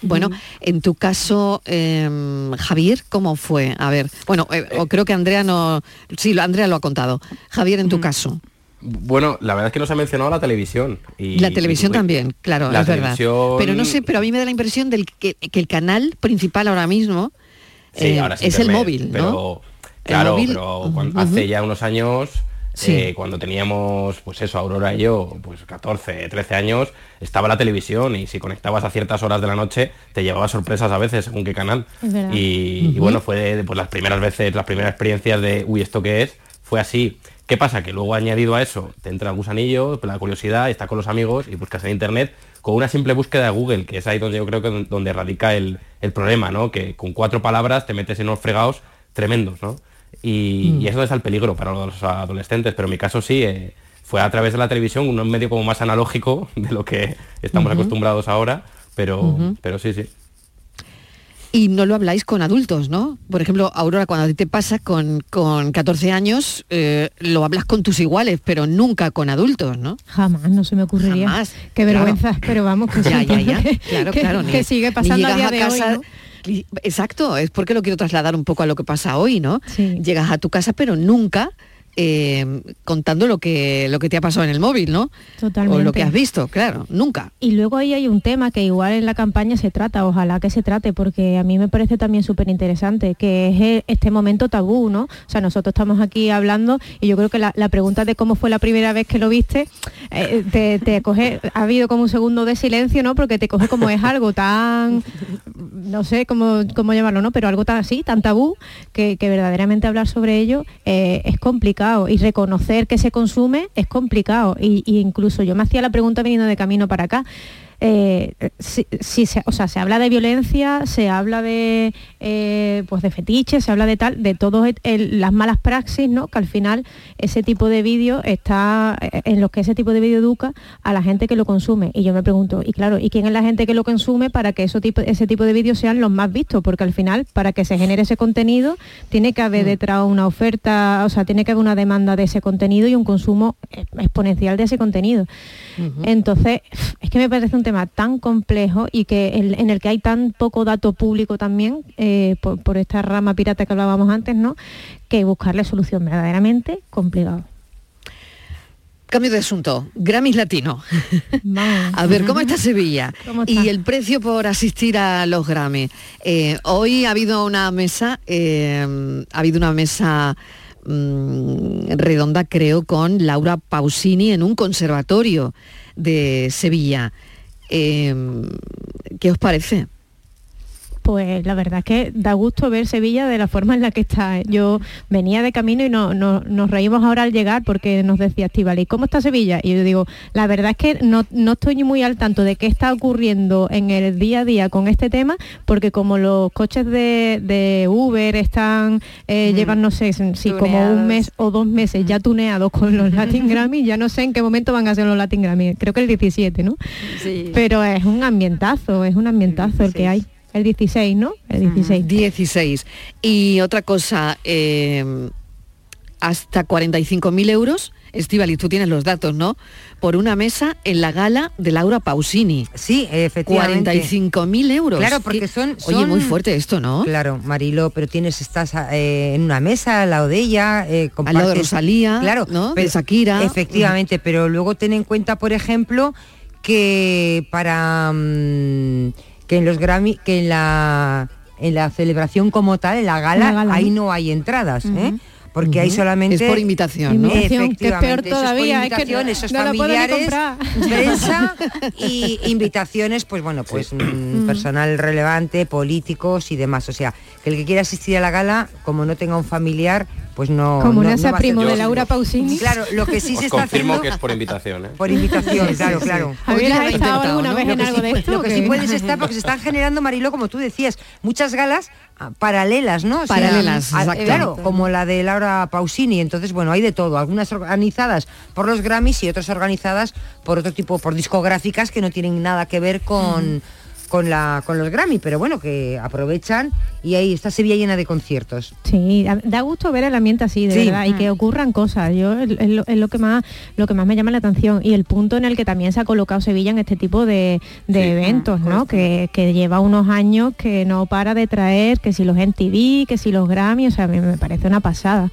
Bueno, en tu caso, em, Javier, ¿cómo fue? A ver, bueno, eh, o creo que Andrea no... Sí, lo- Andrea lo ha contado. Javier, en tu caso. Bueno, la verdad es que no se ha mencionado la televisión. Y, la televisión y- también, claro, la es verdad. Pero no sé, pero a mí me da la impresión del que, que el canal principal ahora mismo Sí, eh, ahora es el móvil, ¿no? pero, Claro, móvil, pero hace ya unos años, Sí. eh, cuando teníamos, pues eso, Aurora y yo, pues 14, 13 años, estaba la televisión y si conectabas a ciertas horas de la noche, te llevaba sorpresas a veces según qué canal. Y, bueno, fue pues, las primeras veces, las primeras experiencias de, uy, ¿esto qué es? Fue así. ¿Qué pasa? Que luego añadido a eso, te entra el gusanillo, la curiosidad, estás con los amigos y buscas en internet con una simple búsqueda de Google, que es ahí donde yo creo que donde radica el, el problema, ¿no? Que con cuatro palabras te metes en unos fregados tremendos, ¿no? Y, Mm. y es donde está el peligro para los adolescentes, pero en mi caso sí, eh, fue a través de la televisión, un medio como más analógico de lo que estamos acostumbrados ahora, pero, pero sí, sí. Y no lo habláis con adultos, ¿no? Por ejemplo, Aurora, cuando a ti te pasa con, con 14 años, eh, lo hablas con tus iguales, pero nunca con adultos, ¿no? Jamás, no se me ocurriría. Jamás, Qué claro. vergüenza, pero vamos, que, Ya, sí, ya, ya. que- Claro, que- claro. que sigue pasando a día de hoy, ¿no? Exacto, es porque lo quiero trasladar un poco a lo que pasa hoy, ¿no? Llegas a tu casa, pero nunca eh, contando lo que, lo que te ha pasado en el móvil, ¿no? Totalmente. O lo que has visto, claro, nunca. Y luego ahí hay un tema que igual en la campaña se trata, ojalá que se trate, porque a mí me parece también súper interesante, que es e- este momento tabú, ¿no? O sea, nosotros estamos aquí hablando y yo creo que la, la pregunta de cómo fue la primera vez que lo viste, eh, te, te coge, ha habido como un segundo de silencio, ¿no? Porque te coge como es algo tan, no sé cómo, cómo llamarlo, ¿no? Pero algo tan así, tan tabú, que, que verdaderamente hablar sobre ello eh, es complicado y reconocer que se consume es complicado. Y, incluso yo me hacía la pregunta viniendo de camino para acá. Eh, si, si se, o sea, se habla de violencia, se habla de, eh, pues de fetiches, se habla de tal, de todas las malas praxis, ¿no? Que al final ese tipo de vídeo está, eh, en los que ese tipo de vídeo educa a la gente que lo consume. Y yo me pregunto, y claro, ¿y quién es la gente que lo consume para que eso tipo, ese tipo de vídeos sean los más vistos? Porque al final, para que se genere ese contenido, tiene que haber detrás una oferta, o sea, tiene que haber una demanda de ese contenido y un consumo eh, exponencial de ese contenido. Entonces, es que me parece un tema tan complejo y que el- en el que hay tan poco dato público también, eh, por, por esta rama pirata que hablábamos antes, ¿no? Que buscarle solución verdaderamente complicado. Cambio de asunto. Grammys Latino. A ver, ¿cómo está Sevilla? ¿Cómo está? Y el precio por asistir a los Grammy. Eh, hoy ha habido una mesa, eh, ha habido una mesa mm, redonda, creo, con Laura Pausini en un conservatorio de Sevilla. Eh, ¿Qué os parece? Pues la verdad es que da gusto ver Sevilla de la forma en la que está. Yo venía de camino y no, no- nos reímos ahora al llegar porque nos decía Estivali, ¿cómo está Sevilla? Y yo digo, la verdad es que no, no estoy muy al tanto de qué está ocurriendo en el día a día con este tema, porque como los coches de, de Uber están, eh, llevan, no sé, si como un mes o dos meses ya tuneados con los Latin Grammy, ya no sé en qué momento van a ser los Latin Grammy, creo que el 17, ¿no? Sí. Pero es un ambientazo, es un ambientazo el que hay. El 16, ¿no? El 16. 16. Y otra cosa, eh, hasta 45.000 euros, Estivali, tú tienes los datos, ¿no? Por una mesa en la gala de Laura Pausini. Sí, efectivamente. 45.000 euros. Claro, porque ¿Qué- son, Oye, muy fuerte esto, ¿no? Claro, Marilo, pero tienes, estás eh, en una mesa al lado de ella, eh, Al lado de compartes- Rosalía, claro, ¿no? De pero- Shakira. Efectivamente, pero luego ten en cuenta, por ejemplo, que para mm, que en los Grammy, que en la en la celebración como tal, en la gala, La gala, ahí ¿no? no hay entradas, ¿eh? Porque hay Ujú. solamente Es por invitación, ¿no? Invitación, que es peor Efectivamente, eso todavía, es es por que no- es no ni familiares, prensa y invitaciones, pues bueno, pues mm, personal relevante, políticos y demás. O sea, que el que quiera asistir a la gala, como no tenga un familiar, pues no. Como no, no no sea va a ser primo de. Laura Pausini. Claro, lo que sí Os se está confirmo haciendo. que es por invitación, ¿eh? Por invitación, Sí, claro, sí, claro. ¿Habías ha estado alguna ¿no? vez Lo en que, algo sí, de esto? lo que sí puedes estar, porque se están generando, Marilo, como tú decías, muchas galas ah, paralelas, ¿no? O sea, Paralelas, exacto. Claro, como la de Laura Pausini. Entonces, bueno, hay de todo. Algunas organizadas por los Grammys y otras organizadas por otro tipo, por discográficas que no tienen nada que ver con... Con, la, con los Grammy, pero bueno, que aprovechan y ahí está Sevilla llena de conciertos. Sí, da- gusto ver el ambiente así, de Sí. verdad, y que ocurran cosas. Yo es, lo, es lo que más lo que más me llama la atención y el punto en el que también se ha colocado Sevilla en este tipo de, de eventos, ¿no? Que, que lleva unos años que no para de traer, que si los MTV, que si los Grammy, o sea, a mí me parece una pasada.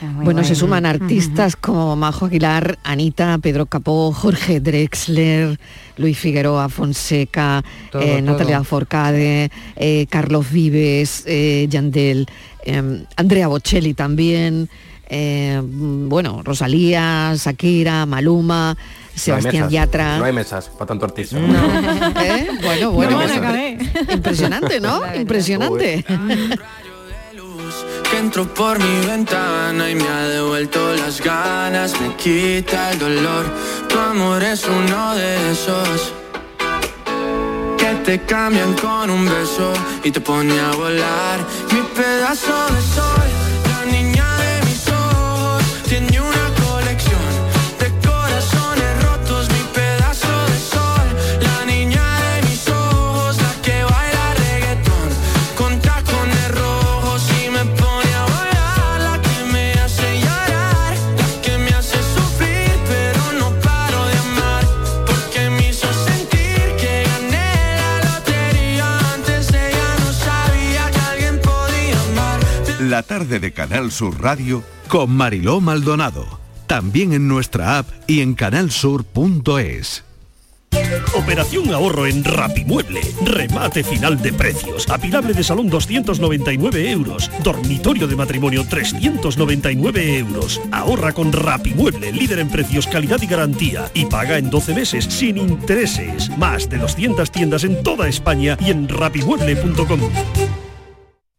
Bueno, se suman artistas como Majo Aguilar, Anita, Pedro Capó, Jorge Drexler, Luis Figueroa, Fonseca, Todo, eh, todo. Natalia Forcade, eh, Carlos Vives, eh, Yandel, eh, Andrea Bocelli también, bueno, Rosalía, Shakira, Maluma, No Sebastián Yatra. No hay mesas para tanto artista. ¿Eh? Bueno, bueno, No mesas. impresionante, ¿no? Impresionante. que por mi ventana y me ha devuelto las ganas, me quita el dolor. Tu amor es uno de esos que te cambian con un beso y te pone a volar. Mi pedazo de sol, La tarde de Canal Sur Radio con Mariló Maldonado. También en nuestra app y en canalsur.es. Operación ahorro en Rapimueble. Remate final de precios. Apilable de salón 299 euros. Dormitorio de matrimonio 399 euros. Ahorra con Rapimueble, líder en precios, calidad y garantía. Y paga en 12 meses sin intereses. Más de 200 tiendas en toda España y en rapimueble.com.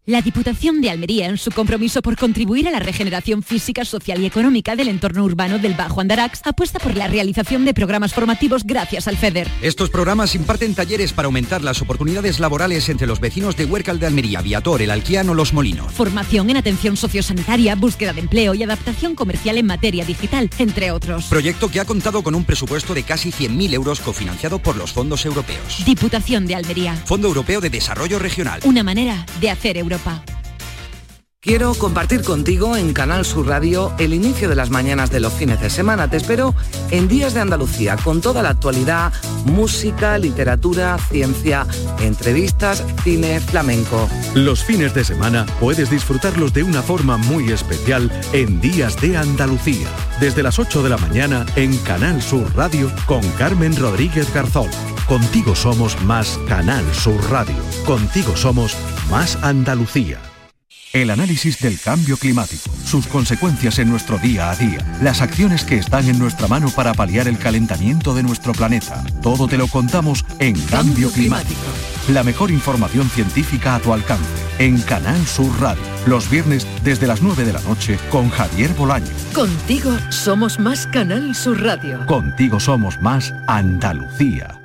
La Diputación de Almería, en su compromiso por contribuir a la regeneración física, social y económica del entorno urbano del Bajo Andarax, apuesta por la realización de programas formativos gracias al FEDER. Estos programas imparten talleres para aumentar las oportunidades laborales entre los vecinos de Huércal de Almería, Viator, El Alquiano, Los Molinos. Formación en atención sociosanitaria, búsqueda de empleo y adaptación comercial en materia digital, entre otros. Proyecto que ha contado con un presupuesto de casi 100.000 euros cofinanciado por los fondos europeos. Diputación de Almería. Fondo Europeo de Desarrollo Regional. Una manera de hacer Europa. 吧。Quiero compartir contigo en Canal Sur Radio el inicio de las mañanas de los fines de semana. Te espero en Días de Andalucía con toda la actualidad, música, literatura, ciencia, entrevistas, cine, flamenco. Los fines de semana puedes disfrutarlos de una forma muy especial en Días de Andalucía, desde las 8 de la mañana en Canal Sur Radio con Carmen Rodríguez Garzón. Contigo somos más Canal Sur Radio. Contigo somos más Andalucía. El análisis del cambio climático, sus consecuencias en nuestro día a día, las acciones que están en nuestra mano para paliar el calentamiento de nuestro planeta. Todo te lo contamos en Cambio Climático. La mejor información científica a tu alcance en Canal Sur Radio. Los viernes desde las 9 de la noche con Javier Bolaño. Contigo somos más Canal Sur Radio. Contigo somos más Andalucía.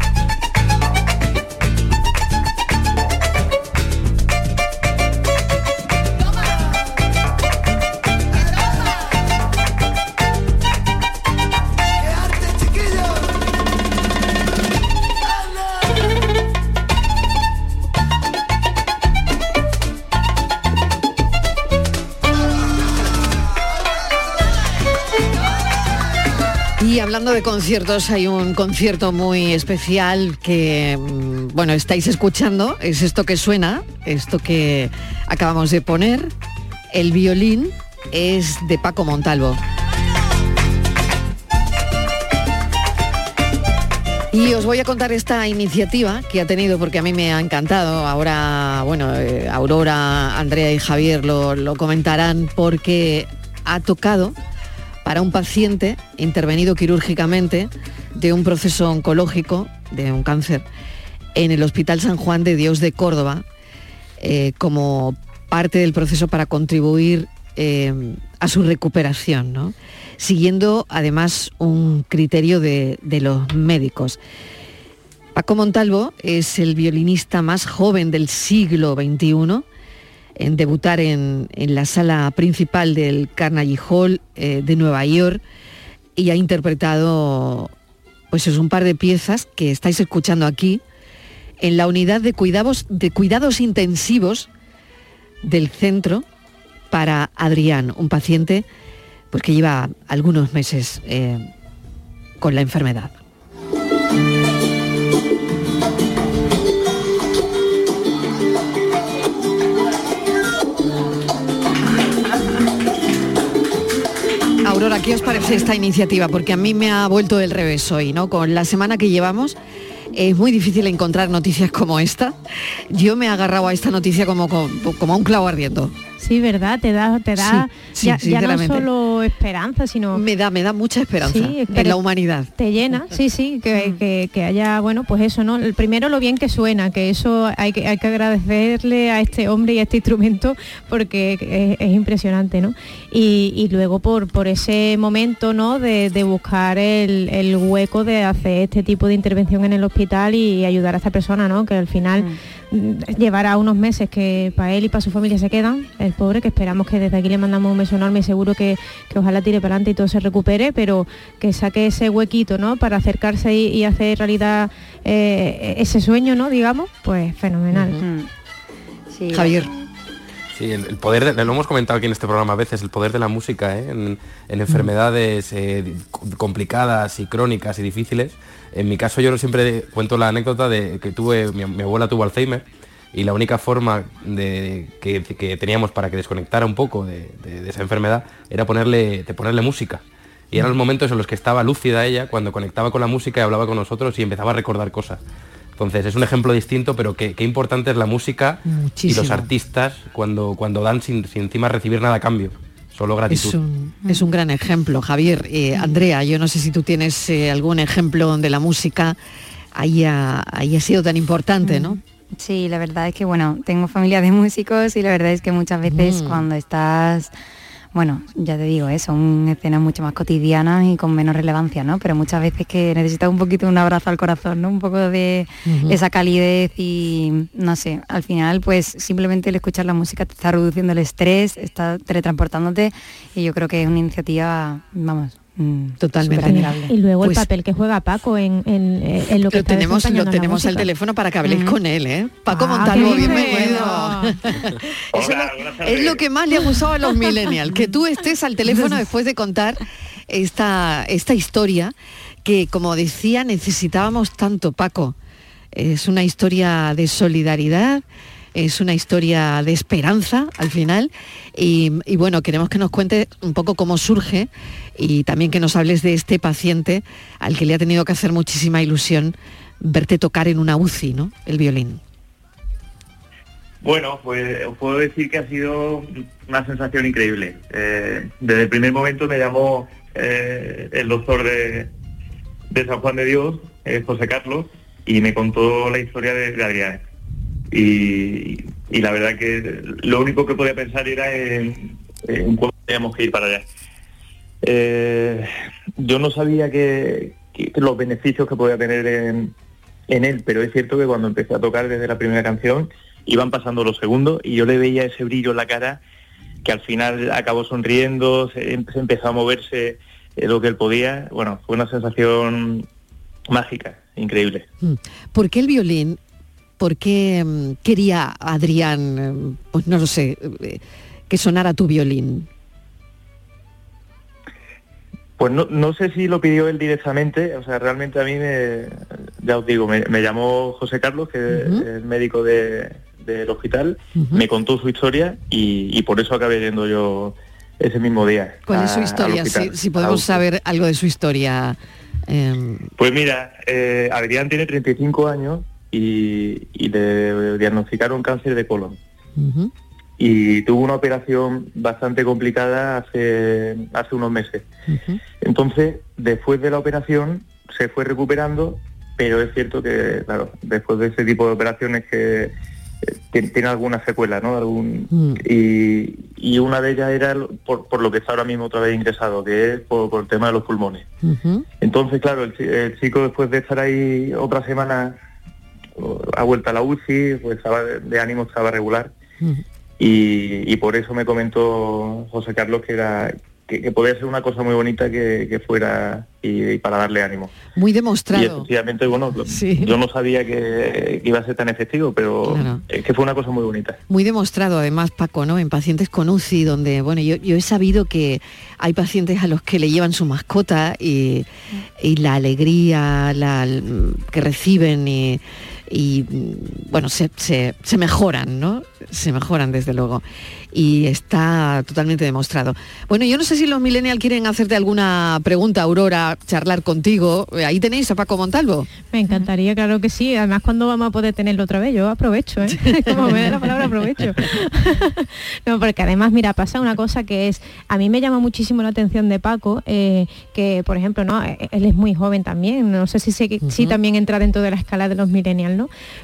De conciertos, hay un concierto muy especial que, mm, bueno, estáis escuchando, es esto que suena, esto que acabamos de poner. El violín es de Paco Montalvo. Y os voy a contar esta iniciativa que ha tenido porque a mí me ha encantado. Ahora, bueno, eh, Aurora, Andrea y Javier lo, lo comentarán porque ha tocado para un paciente intervenido quirúrgicamente de un proceso oncológico de un cáncer en el Hospital San Juan de Dios de Córdoba eh, como parte del proceso para contribuir eh, a su recuperación, siguiendo además un criterio de, de los médicos. Paco Montalvo es el violinista más joven del siglo XXI en debutar en, la sala principal del Carnegie Hall eh, de Nueva York y ha interpretado pues es un par de piezas que estáis escuchando aquí en la unidad de cuidados, de cuidados intensivos del centro para Adrián, un paciente pues, que lleva algunos meses eh, con la enfermedad. ¿Qué os parece esta iniciativa? Porque a mí me ha vuelto del revés hoy, ¿no? Con la semana que llevamos es muy difícil encontrar noticias como esta. Yo me he agarrado a esta noticia como, como, como a un clavo ardiendo. Sí, verdad, te da, te da Sí, sí, ya, ya no solo esperanza, sino me da, me da mucha esperanza Sí, en la humanidad. Te llena, sí, sí, que, que- que haya, bueno, pues eso, ¿no? El primero lo bien que suena, que eso hay que, hay que agradecerle a este hombre y a este instrumento porque es, es impresionante, ¿no? Y, y luego por, por ese momento, ¿no? De, de buscar el, el hueco de hacer este tipo de intervención en el hospital y ayudar a esta persona, ¿no? Que al final mm, llevará unos meses que para él y para su familia se quedan, el pobre, que esperamos que desde aquí le mandamos un beso enorme y seguro que, que ojalá tire para adelante y todo se recupere, pero que saque ese huequito, ¿no? Para acercarse y, y hacer realidad eh, ese sueño, ¿no? Digamos, pues fenomenal. Javier. Sí, el, el poder, de- lo hemos comentado aquí en este programa a veces, el poder de la música ¿eh? en, en enfermedades eh, complicadas y crónicas y difíciles. En mi caso yo siempre cuento la anécdota de que tuve, mi, mi abuela tuvo Alzheimer y la única forma de, que, que teníamos para que desconectara un poco de, de- de esa enfermedad era ponerle, de ponerle música. Y eran los momentos en los que estaba lúcida ella, cuando conectaba con la música y hablaba con nosotros y empezaba a recordar cosas. Entonces es un ejemplo distinto, pero qué, qué importante es la música y los artistas cuando, cuando dan sin, sin encima recibir nada a cambio, solo gratitud. Es un, es un gran ejemplo, Javier. Eh, Andrea, yo no sé si tú tienes eh, algún ejemplo donde la música haya, haya sido tan importante, ¿no? Sí, la verdad es que bueno, tengo familia de músicos y la verdad es que muchas veces Mm. cuando estás, bueno, ya te digo, ¿eh? son escenas mucho más cotidianas y con menos relevancia, ¿no? Pero muchas veces que necesitas un poquito un abrazo al corazón, ¿no? Un poco de esa calidez y no sé, al final pues simplemente el escuchar la música te está reduciendo el estrés, está teletransportándote y yo creo que es una iniciativa, vamos, Totalmente. superadmirable. Y luego Pues- el papel que juega Paco en, en, eh, en lo que Lo está tenemos, lo tenemos al teléfono para que habléis Mm. con él, ¿eh? Paco Ah, Montalvo, bienvenido. Lo- es lo que más le ha gustado a los millennials, que tú estés al teléfono después de contar esta, esta historia que, como decía, necesitábamos tanto, Paco. Es una historia de solidaridad, es una historia de esperanza al final. Y, bueno, queremos que nos cuentes un poco cómo surge y también que nos hables de este paciente al que le ha tenido que hacer muchísima ilusión verte tocar en una UCI, ¿no? El violín. Bueno, pues puedo decir que ha sido una sensación increíble. Eh, desde el primer momento me llamó eh, el doctor de, de San Juan de Dios, eh, José Carlos, y me contó la historia de, de Adrián. Y, la verdad que lo único que podía pensar era en, en teníamos que ir para allá. Eh, yo no sabía que, los beneficios que podía tener en, en él, pero es cierto que cuando empecé a tocar desde la primera canción iban pasando los segundos y yo le veía ese brillo en la cara que al final acabó sonriendo, se, se empezó a moverse eh, lo que él podía. Bueno, fue una sensación mágica, increíble. Mm. ¿Por qué el violín? ¿Por qué mm, quería Adrián, eh, pues no lo sé, eh, que sonara tu violín? Pues no, no sé si lo pidió él directamente, o sea, realmente a mí me, ya os digo, me, me llamó José Carlos, que es el médico de- del hospital, me contó su historia y, y por eso acabé yendo yo ese mismo día. ¿Cuál es su historia? hospital, Si, podemos saber algo de su historia. eh, Pues mira, eh, Adrián tiene 35 años y, y le diagnosticaron cáncer de colon. Y tuvo una operación bastante complicada hace, hace unos meses. Entonces, después de la operación, se fue recuperando pero es cierto que, claro, después de ese tipo de operaciones que tiene, tiene alguna secuela, ¿no? Algún, Mm. y, y una de ellas era por, por lo que está ahora mismo otra vez ingresado, que es por, por el tema de los pulmones. Entonces, claro, el, el chico después de estar ahí otra semana o, a vuelta a la UCI, pues estaba de, ánimo, estaba regular. Y, y por eso me comentó José Carlos que era que, que podía ser una cosa muy bonita que, que fuera y, y para darle ánimo. Muy Y demostrado. efectivamente, bueno, yo no sabía que, que iba a ser tan efectivo, pero Claro. es que fue una cosa muy bonita. Muy demostrado además, Paco, ¿no? En pacientes con UCI, donde, bueno, yo, yo he sabido que hay pacientes a los que le llevan su mascota y, y la alegría la, que reciben y, y, bueno, se, se- se mejoran, ¿no? Se mejoran desde luego. Y está totalmente demostrado. Bueno, yo no sé si los millennials quieren hacerte alguna pregunta, Aurora, charlar contigo. Ahí tenéis a Paco Montalvo. Me encantaría, claro que sí. Además, cuando vamos a poder tenerlo otra vez? Yo aprovecho, ¿eh? Como me da la palabra, aprovecho. no, porque además, mira, pasa una cosa que es, a mí me llama muchísimo la atención de Paco, eh, que, por ejemplo, no, Eh, él es muy joven también, no sé si, si también entra dentro de la escala de los millennials, ¿no?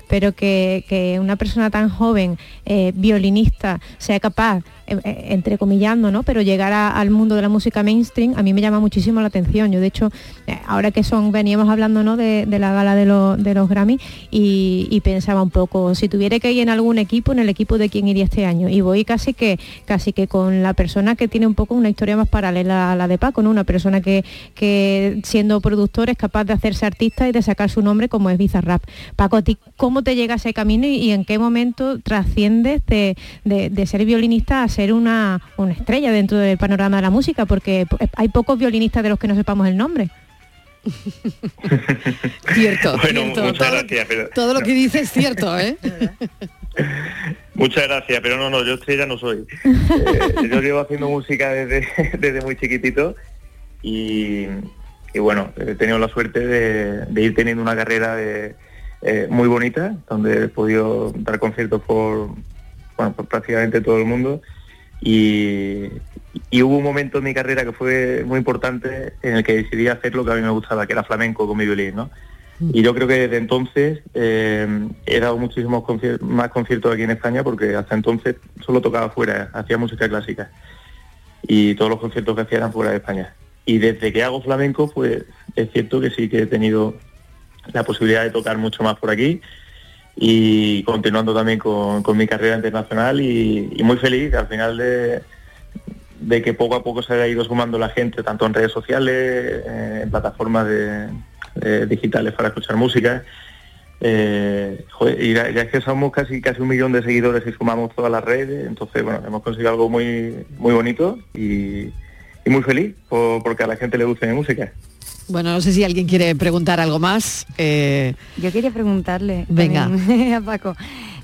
Pero que, una persona tan joven, eh, violinista, sea capaz, entrecomillando, ¿no? Pero llegar al mundo de la música mainstream, a mí me llama muchísimo la atención. Yo, de hecho, eh, ahora que son, veníamos hablando, ¿no? De, la gala de, los- de los Grammy y, pensaba un poco, si tuviera que ir en algún equipo, en el equipo de quién iría este año. Y voy casi que, casi que con la persona que tiene un poco una historia más paralela a la de Paco, ¿no? Una persona que, siendo productor es capaz de hacerse artista y de sacar su nombre como es Bizarrap. Paco, ¿a ti cómo te llega ese camino y, en qué momento trasciendes de, de- de ser violinista a ser una, una estrella dentro del panorama de la música? Porque hay pocos violinistas de los que no sepamos el nombre. Cierto, Bueno, cierto. muchas Todo, gracias. pero- todo lo no, que dices es cierto, ¿eh? Muchas gracias, pero no, no, yo estrella no soy. Eh, yo llevo haciendo música desde, desde muy chiquitito y, y bueno, he tenido la suerte de, de ir teniendo una carrera de, eh, muy bonita, donde he podido dar conciertos por, bueno, por prácticamente todo el mundo y, y hubo un momento en mi carrera que fue muy importante en el que decidí hacer lo que a mí me gustaba, que era flamenco con mi violín, ¿no? Y yo creo que desde entonces eh, he dado muchísimos concier- más conciertos aquí en España porque hasta entonces solo tocaba fuera, hacía música clásica. Y todos los conciertos que hacía eran fuera de España. Y desde que hago flamenco, pues es cierto que sí que he tenido la posibilidad de tocar mucho más por aquí y continuando también con, con mi carrera internacional y, muy feliz al final de, de que poco a poco se haya ido sumando la gente, tanto en redes sociales, eh, en plataformas de- digitales para escuchar música. Eh, y ya, ya es que somos casi casi un millón de seguidores y sumamos todas las redes, entonces bueno, hemos conseguido algo muy muy bonito y, y muy feliz por- porque a la gente le gusta mi música. Bueno, no sé si alguien quiere preguntar algo más. eh, Yo quería preguntarle Venga. a Paco.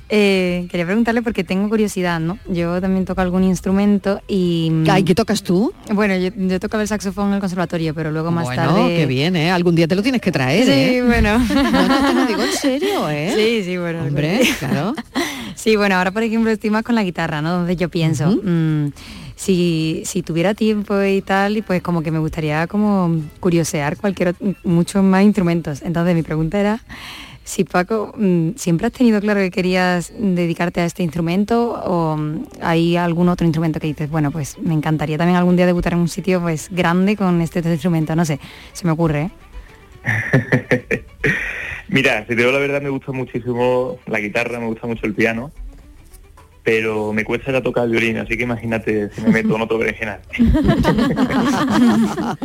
eh, quería preguntarle porque tengo curiosidad, ¿no? Yo también toco algún instrumento y... Ay, ¿qué tocas tú? Bueno, yo, yo tocaba el saxofón en el conservatorio, pero luego más bueno, tarde... qué bien, ¿eh? Algún día te lo tienes que traer, Sí, ¿eh? bueno. No, no, te lo digo en serio, ¿eh? Sí, sí, bueno. Hombre, claro. Sí, bueno, ahora por ejemplo estoy más con la guitarra, ¿no? Donde yo pienso, mm, si, si tuviera tiempo y tal, y pues como que me gustaría como curiosear cualquier muchos más instrumentos. Entonces mi pregunta era si Paco, mm, ¿siempre has tenido claro que querías dedicarte a este instrumento o mm, hay algún otro instrumento que dices, bueno, pues me encantaría también algún día debutar en un sitio pues grande con este instrumento, no sé, se me ocurre, ¿eh? Mira, si te digo la verdad me gusta muchísimo la guitarra, me gusta mucho el piano, pero me cuesta ya tocar el violín, así que imagínate si me meto en otro berenjenal.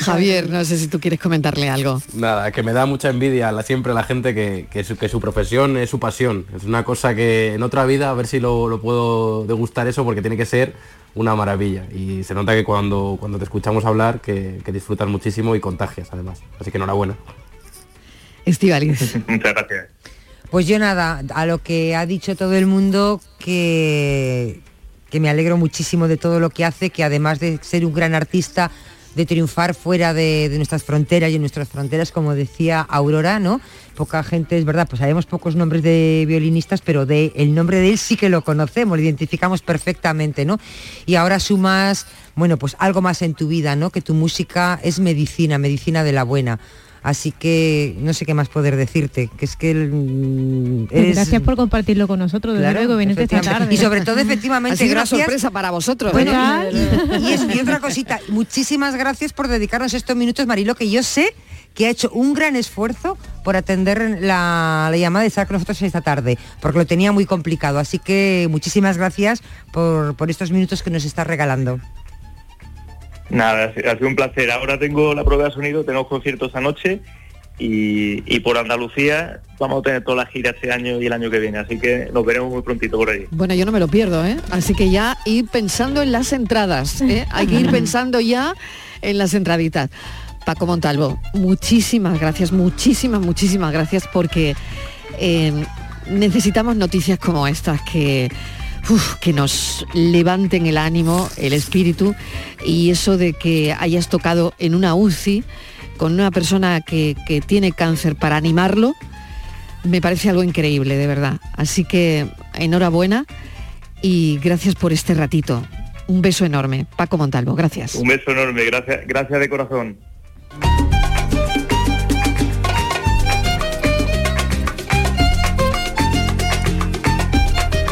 Javier, no sé si tú quieres comentarle algo. Nada, que me da mucha envidia la, siempre la gente que, que su, que su profesión es su pasión. Es una cosa que en otra vida a ver si lo, lo puedo degustar eso porque tiene que ser una maravilla. Y se nota que cuando, cuando te escuchamos hablar que, que disfrutas muchísimo y contagias además. Así que enhorabuena. Estivaliz. Muchas gracias. Pues yo nada, a lo que ha dicho todo el mundo, que, que me alegro muchísimo de todo lo que hace, que además de ser un gran artista, de triunfar fuera de, nuestras fronteras y en nuestras fronteras, como decía Aurora, ¿no? Poca gente, es verdad, pues sabemos pocos nombres de violinistas, pero de el nombre de él sí que lo conocemos, lo identificamos perfectamente, ¿no? Y ahora sumas, bueno, pues algo más en tu vida, ¿no? Que tu música es medicina, medicina de la buena. Así que no sé qué más poder decirte, que es que mm, eres... Gracias por compartirlo con nosotros, desde Claro, luego, venirte esta tarde. Y sobre todo, efectivamente, Ha sido una gracias. sorpresa para vosotros. Bueno, ¿eh? y, y otra cosita, muchísimas gracias por dedicarnos estos minutos, Marilo, que yo sé que ha hecho un gran esfuerzo por atender la, la llamada y estar con nosotros esta tarde, porque lo tenía muy complicado. Así que muchísimas gracias por, por estos minutos que nos está regalando. Nada, ha sido un placer. Ahora tengo la prueba de sonido, tengo concierto esta noche y, y por Andalucía vamos a tener toda la gira este año y el año que viene, así que nos veremos muy prontito por ahí. Bueno, yo no me lo pierdo, ¿eh? Así que ya ir pensando en las entradas, ¿eh? Hay que ir pensando ya en las entraditas. Paco Montalvo, muchísimas gracias, muchísimas, muchísimas gracias porque eh, necesitamos noticias como estas que, que nos levanten el ánimo, el espíritu y eso de que hayas tocado en una UCI con una persona que, que tiene cáncer para animarlo, me parece algo increíble, de verdad. Así que enhorabuena y gracias por este ratito. Un beso enorme. Paco Montalvo, gracias. Un beso enorme, gracias, gracias de corazón.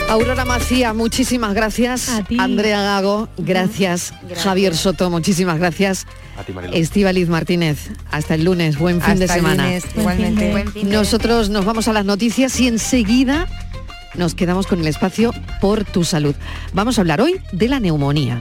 Aurora Macía, muchísimas gracias. Andrea Gago, gracias. Javier Soto, muchísimas gracias. A ti, Mariló. Estíbaliz Martínez, hasta el lunes, buen fin Hasta de el semana. lunes, igualmente. Buen fin de- Nosotros nos vamos a las noticias y enseguida nos quedamos con el espacio por tu salud. Vamos a hablar hoy de la neumonía.